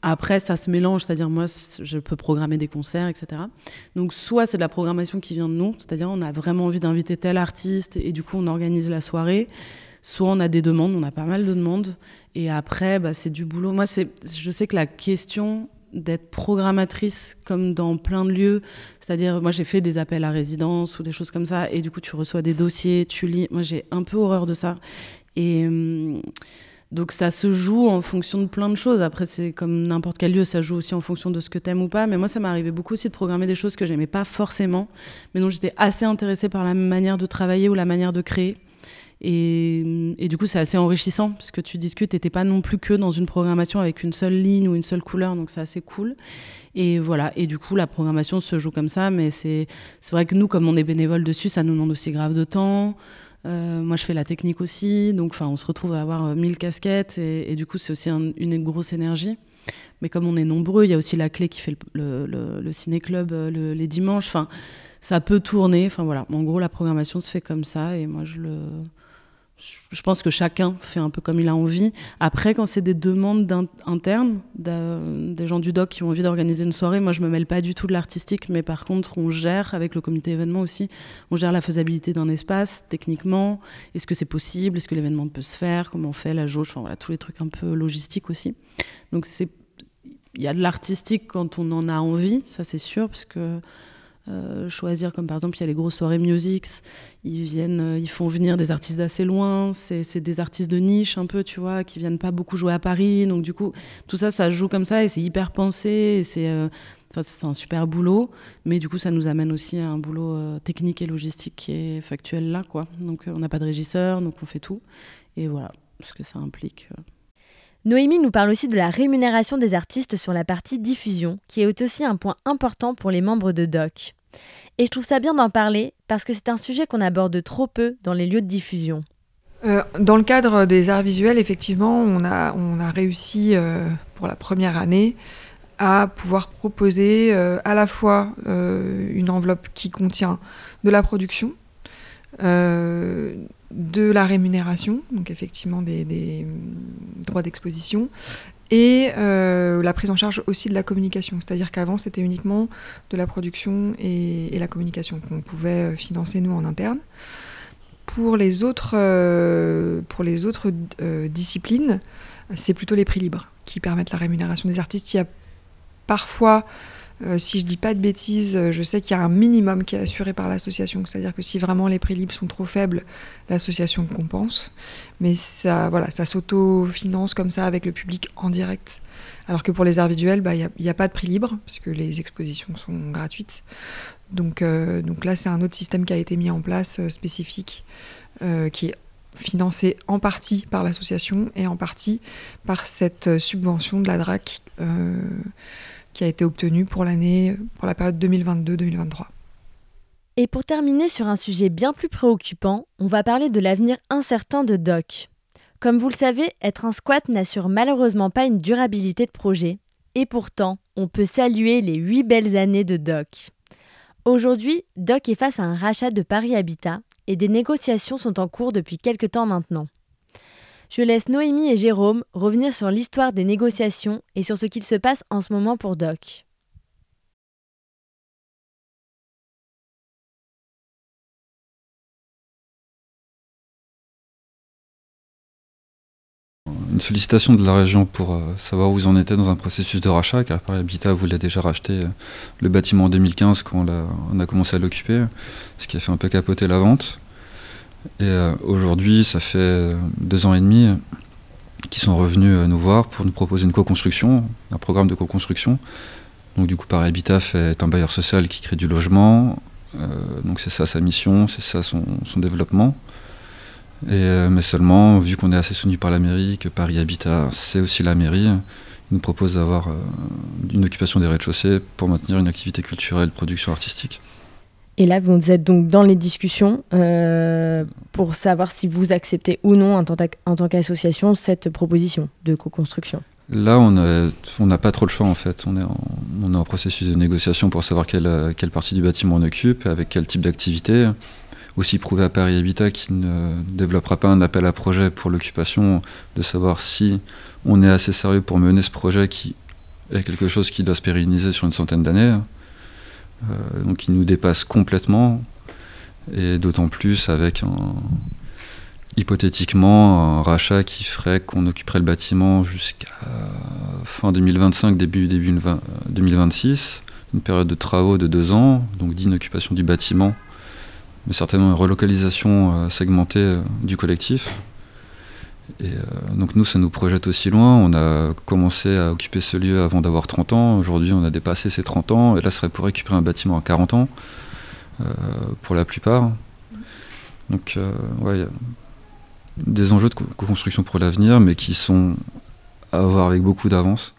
Après, ça se mélange, c'est-à-dire moi, je peux programmer des concerts, etc. Donc, soit c'est de la programmation qui vient de nous, c'est-à-dire on a vraiment envie d'inviter tel artiste et du coup on organise la soirée. Soit on a des demandes, on a pas mal de demandes. Et après, bah, c'est du boulot. Moi, je sais que la question d'être programmatrice comme dans plein de lieux, c'est-à-dire moi j'ai fait des appels à résidence ou des choses comme ça, et du coup tu reçois des dossiers, tu lis. Moi j'ai un peu horreur de ça. Et. Hum, donc ça se joue en fonction de plein de choses. Après, c'est comme n'importe quel lieu, ça joue aussi en fonction de ce que t'aimes ou pas. Mais moi, ça arrivé beaucoup aussi de programmer des choses que j'aimais pas forcément, mais dont j'étais assez intéressée par la manière de travailler ou la manière de créer. Et, du coup, c'est assez enrichissant parce que tu discutes et t'es pas non plus que dans une programmation avec une seule ligne ou une seule couleur, donc c'est assez cool. Et voilà. Et du coup, la programmation se joue comme ça, mais c'est vrai que nous, comme on est bénévole dessus, ça nous demande aussi grave de temps. Euh, moi, je fais la technique aussi, donc on se retrouve à avoir 1000 euh, casquettes et, du coup, c'est aussi un, une grosse énergie. Mais comme on est nombreux, il y a aussi la clé qui fait le, le, ciné-club euh, le, les dimanches. Enfin, ça peut tourner. Enfin voilà. En gros, la programmation se fait comme ça et moi, je le, je pense que chacun fait un peu comme il a envie. Après, quand c'est des demandes internes, des gens du doc qui ont envie d'organiser une soirée, moi je me mêle pas du tout de l'artistique, mais par contre on gère avec le comité événement aussi, on gère la faisabilité d'un espace techniquement. Est-ce que c'est possible? Est-ce que l'événement peut se faire? Comment on fait? La jauge? Enfin voilà, tous les trucs un peu logistiques aussi. Donc c'est, il y a de l'artistique quand on en a envie, ça c'est sûr, parce que euh, choisir comme par exemple il y a les grosses soirées musics ils viennent euh, ils font venir des artistes d'assez loin c'est des artistes de niche un peu tu vois qui viennent pas beaucoup jouer à Paris. Donc du coup tout ça ça joue comme ça et c'est hyper pensé c'est euh, c'est un super boulot. Mais du coup ça nous amène aussi à un boulot technique et logistique qui est factuel là quoi. Donc on n'a pas de régisseur donc on fait tout. Et voilà ce que ça implique Noémie nous parle aussi de la rémunération des artistes sur la partie diffusion, qui est aussi un point important pour les membres de DOC. Et je trouve ça bien d'en parler parce que c'est un sujet qu'on aborde trop peu dans les lieux de diffusion. Euh, dans le cadre des arts visuels, effectivement, on a, réussi euh, pour la première année à pouvoir proposer euh, à la fois une enveloppe qui contient de la production, de la rémunération, donc effectivement des droits d'exposition, et euh, la prise en charge aussi de la communication. C'est-à-dire qu'avant, c'était uniquement de la production et, la communication qu'on pouvait euh, financer nous en interne. Pour les autres, euh, pour les autres disciplines, c'est plutôt les prix libres qui permettent la rémunération des artistes. Il y a parfois euh, si je dis pas de bêtises, euh, je sais qu'il y a un minimum qui est assuré par l'association. C'est-à-dire que si vraiment les prix libres sont trop faibles, l'association compense. Mais ça, voilà, ça s'auto-finance comme ça avec le public en direct. Alors que pour les arts visuels, bah, il n'y a, pas de prix libre, puisque les expositions sont gratuites. Donc, euh, donc là, c'est un autre système qui a été mis en place spécifique, qui est financé en partie par l'association et en partie par cette subvention de la DRAC qui a été obtenu la période 2022-2023. Et pour terminer sur un sujet bien plus préoccupant, on va parler de l'avenir incertain de Doc. Comme vous le savez, être un squat n'assure malheureusement pas une durabilité de projet, et pourtant, on peut saluer les huit belles années de Doc. Aujourd'hui, Doc est face à un rachat de Paris Habitat, et des négociations sont en cours depuis quelque temps maintenant. Je laisse Noémie et Jérôme revenir sur l'histoire des négociations et sur ce qu'il se passe en ce moment pour Doc. Une sollicitation de la région pour euh, savoir où ils en étaient dans un processus de rachat, car Paris Habitat voulait déjà racheter euh, le bâtiment en 2015 quand on a commencé à l'occuper, ce qui a fait un peu capoter la vente. Et euh, aujourd'hui, ça fait euh, deux ans et demi qu'ils sont revenus euh, nous voir pour nous proposer une co-construction, un programme de co-construction. Donc du coup, Paris Habitat est un bailleur social qui crée du logement. donc c'est ça sa mission, c'est ça son, développement. Et, mais seulement, vu qu'on est assez soutenu par la mairie, que Paris Habitat, c'est aussi la mairie, il nous propose d'avoir une occupation des rez-de-chaussée pour maintenir une activité culturelle, production artistique. Et là, vous êtes donc dans les discussions euh, pour savoir si vous acceptez ou non, en tant qu'association, cette proposition de co-construction. Là, on n'a pas trop le choix en fait. On est, en, processus de négociation pour savoir quelle, partie du bâtiment on occupe, avec quel type d'activité. Aussi prouver à Paris Habitat qu'il ne développera pas un appel à projet pour l'occupation, de savoir si on est assez sérieux pour mener ce projet qui est quelque chose qui doit se pérenniser sur une centaine d'années. Euh, donc qui nous dépasse complètement, et d'autant plus avec hypothétiquement un rachat qui ferait qu'on occuperait le bâtiment jusqu'à fin 2025, début, début 2026, une période de travaux de deux ans, donc d'inoccupation du bâtiment, mais certainement une relocalisation euh, segmentée euh, du collectif. Et euh, donc nous, ça nous projette aussi loin. On a commencé à occuper ce lieu avant d'avoir 30 ans. Aujourd'hui, on a dépassé ces 30 ans. Et là, ce serait pour récupérer un bâtiment à 40 ans, euh, pour la plupart. Donc, euh, ouais, des enjeux de co-construction pour l'avenir, mais qui sont à voir avec beaucoup d'avance.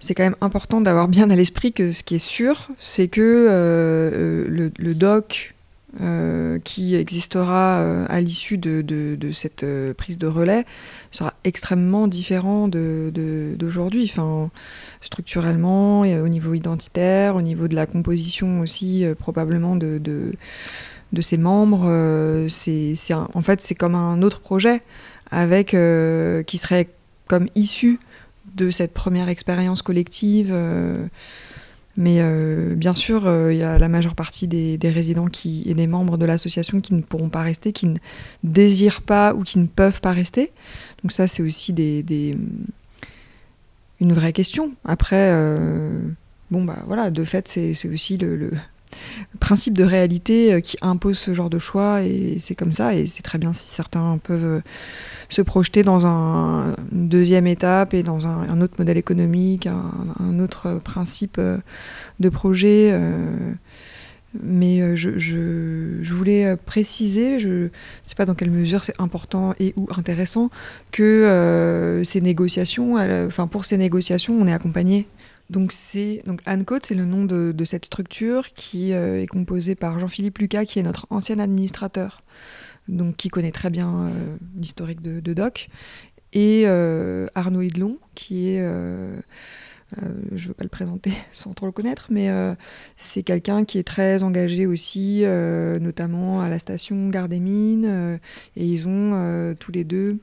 C'est quand même important d'avoir bien à l'esprit que ce qui est sûr, c'est que le, le, doc, euh, qui existera euh, à l'issue de, cette euh, prise de relais sera extrêmement différent d'aujourd'hui. Enfin, structurellement, et au niveau identitaire, au niveau de la composition aussi, probablement de, de ses membres. c'est, en fait, c'est comme un autre projet avec qui serait comme issu de cette première expérience collective. Mais euh, bien sûr, euh, il y a la majeure partie des, des résidents qui, et des membres de l'association qui ne pourront pas rester, qui ne désirent pas ou qui ne peuvent pas rester. Donc ça, c'est aussi des, des- une vraie question. Après, euh, bon bah voilà, de fait, c'est c'est aussi le, le principe de réalité euh, qui impose ce genre de choix et c'est comme ça et c'est très bien si certains peuvent euh, se projeter dans un, une deuxième étape et dans un, autre modèle économique, un, autre principe euh, de projet. mais je, voulais préciser, je ne sais pas dans quelle mesure c'est important et ou intéressant, que ces négociations, enfin pour ces négociations, on est accompagné. Donc c'est donc Anne Côte, c'est le nom de, cette structure qui euh, est composée par Jean-Philippe Lucas, qui est notre ancien administrateur, donc qui connaît très bien euh, l'historique de, Doc, et euh, Arnaud Hidlon, qui est je ne veux pas le présenter sans trop le connaître, mais c'est quelqu'un qui est très engagé aussi, notamment à la station Gare des Mines, et ils ont tous les deux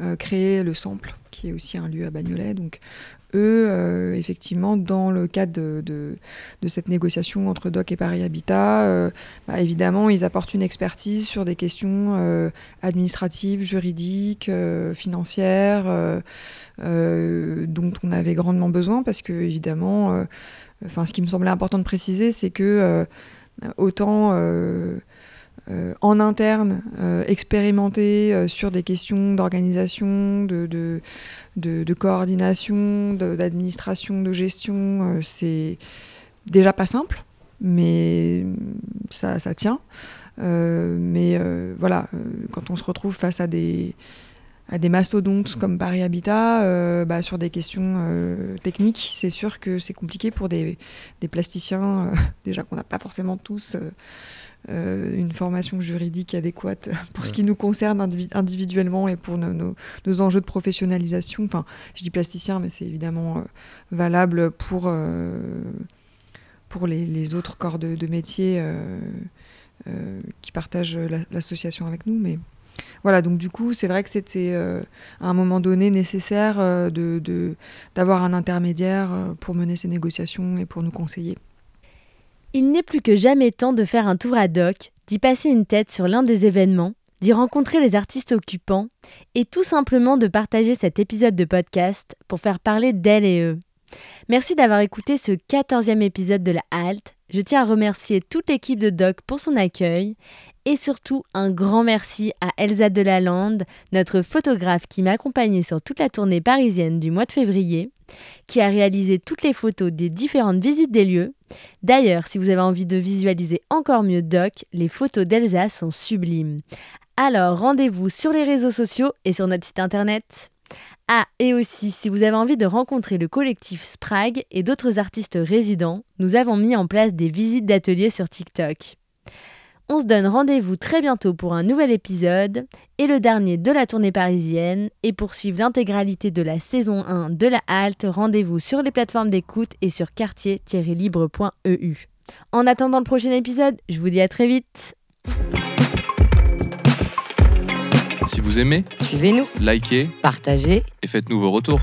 euh, créé le Sample, qui est aussi un lieu à Bagnolet. Eux, euh, effectivement, dans le cadre de, de- cette négociation entre Doc et Paris Habitat, euh, bah, évidemment, ils apportent une expertise sur des questions euh, administratives, juridiques, financières, dont on avait grandement besoin, parce que, évidemment, ce qui me semblait important de préciser, c'est que autant euh, en interne, euh, expérimenter euh, sur des questions d'organisation, de, coordination, d'administration, de, gestion, euh, c'est déjà pas simple, mais ça, tient. Euh, mais voilà, quand on se retrouve face à des, mastodontes comme Paris Habitat, bah, sur des questions techniques, c'est sûr que c'est compliqué pour des, plasticiens, déjà qu'on n'a pas forcément tous euh, une formation juridique adéquate pour ce qui nous concerne indivi- individuellement et pour nos, nos- nos enjeux de professionnalisation. Enfin, je dis plasticien, mais c'est évidemment euh, valable pour, euh, pour les, les autres corps de, de métier qui partagent la- l'association avec nous. Mais voilà, donc du coup, c'est vrai que c'était à un moment donné nécessaire euh, de- de- d'avoir un intermédiaire pour mener ces négociations et pour nous conseiller. Il n'est plus que jamais temps de faire un tour à Doc, d'y passer une tête sur l'un des événements, d'y rencontrer les artistes occupants et tout simplement de partager cet épisode de podcast pour faire parler d'elles et eux. Merci d'avoir écouté ce 14e épisode de la Halte. Je tiens à remercier toute l'équipe de Doc pour son accueil et surtout un grand merci à Elsa Delalande, notre photographe qui m'a accompagnée sur toute la tournée parisienne du mois de février, qui a réalisé toutes les photos des différentes visites des lieux D'ailleurs, si vous avez envie de visualiser encore mieux Doc, les photos d'Elsa sont sublimes. Alors rendez-vous sur les réseaux sociaux et sur notre site internet. Ah, et aussi, si vous avez envie de rencontrer le collectif Sprague et d'autres artistes résidents, nous avons mis en place des visites d'ateliers sur TikTok. On se donne rendez-vous très bientôt pour un nouvel épisode et le dernier de la tournée parisienne. Et pour suivre l'intégralité de la saison 1 de la halte, rendez-vous sur les plateformes d'écoute et sur quartier-libre.eu. En attendant le prochain épisode, je vous dis à très vite. Si vous aimez, Suivez-nous, likez partagez. et faites-nous vos retours.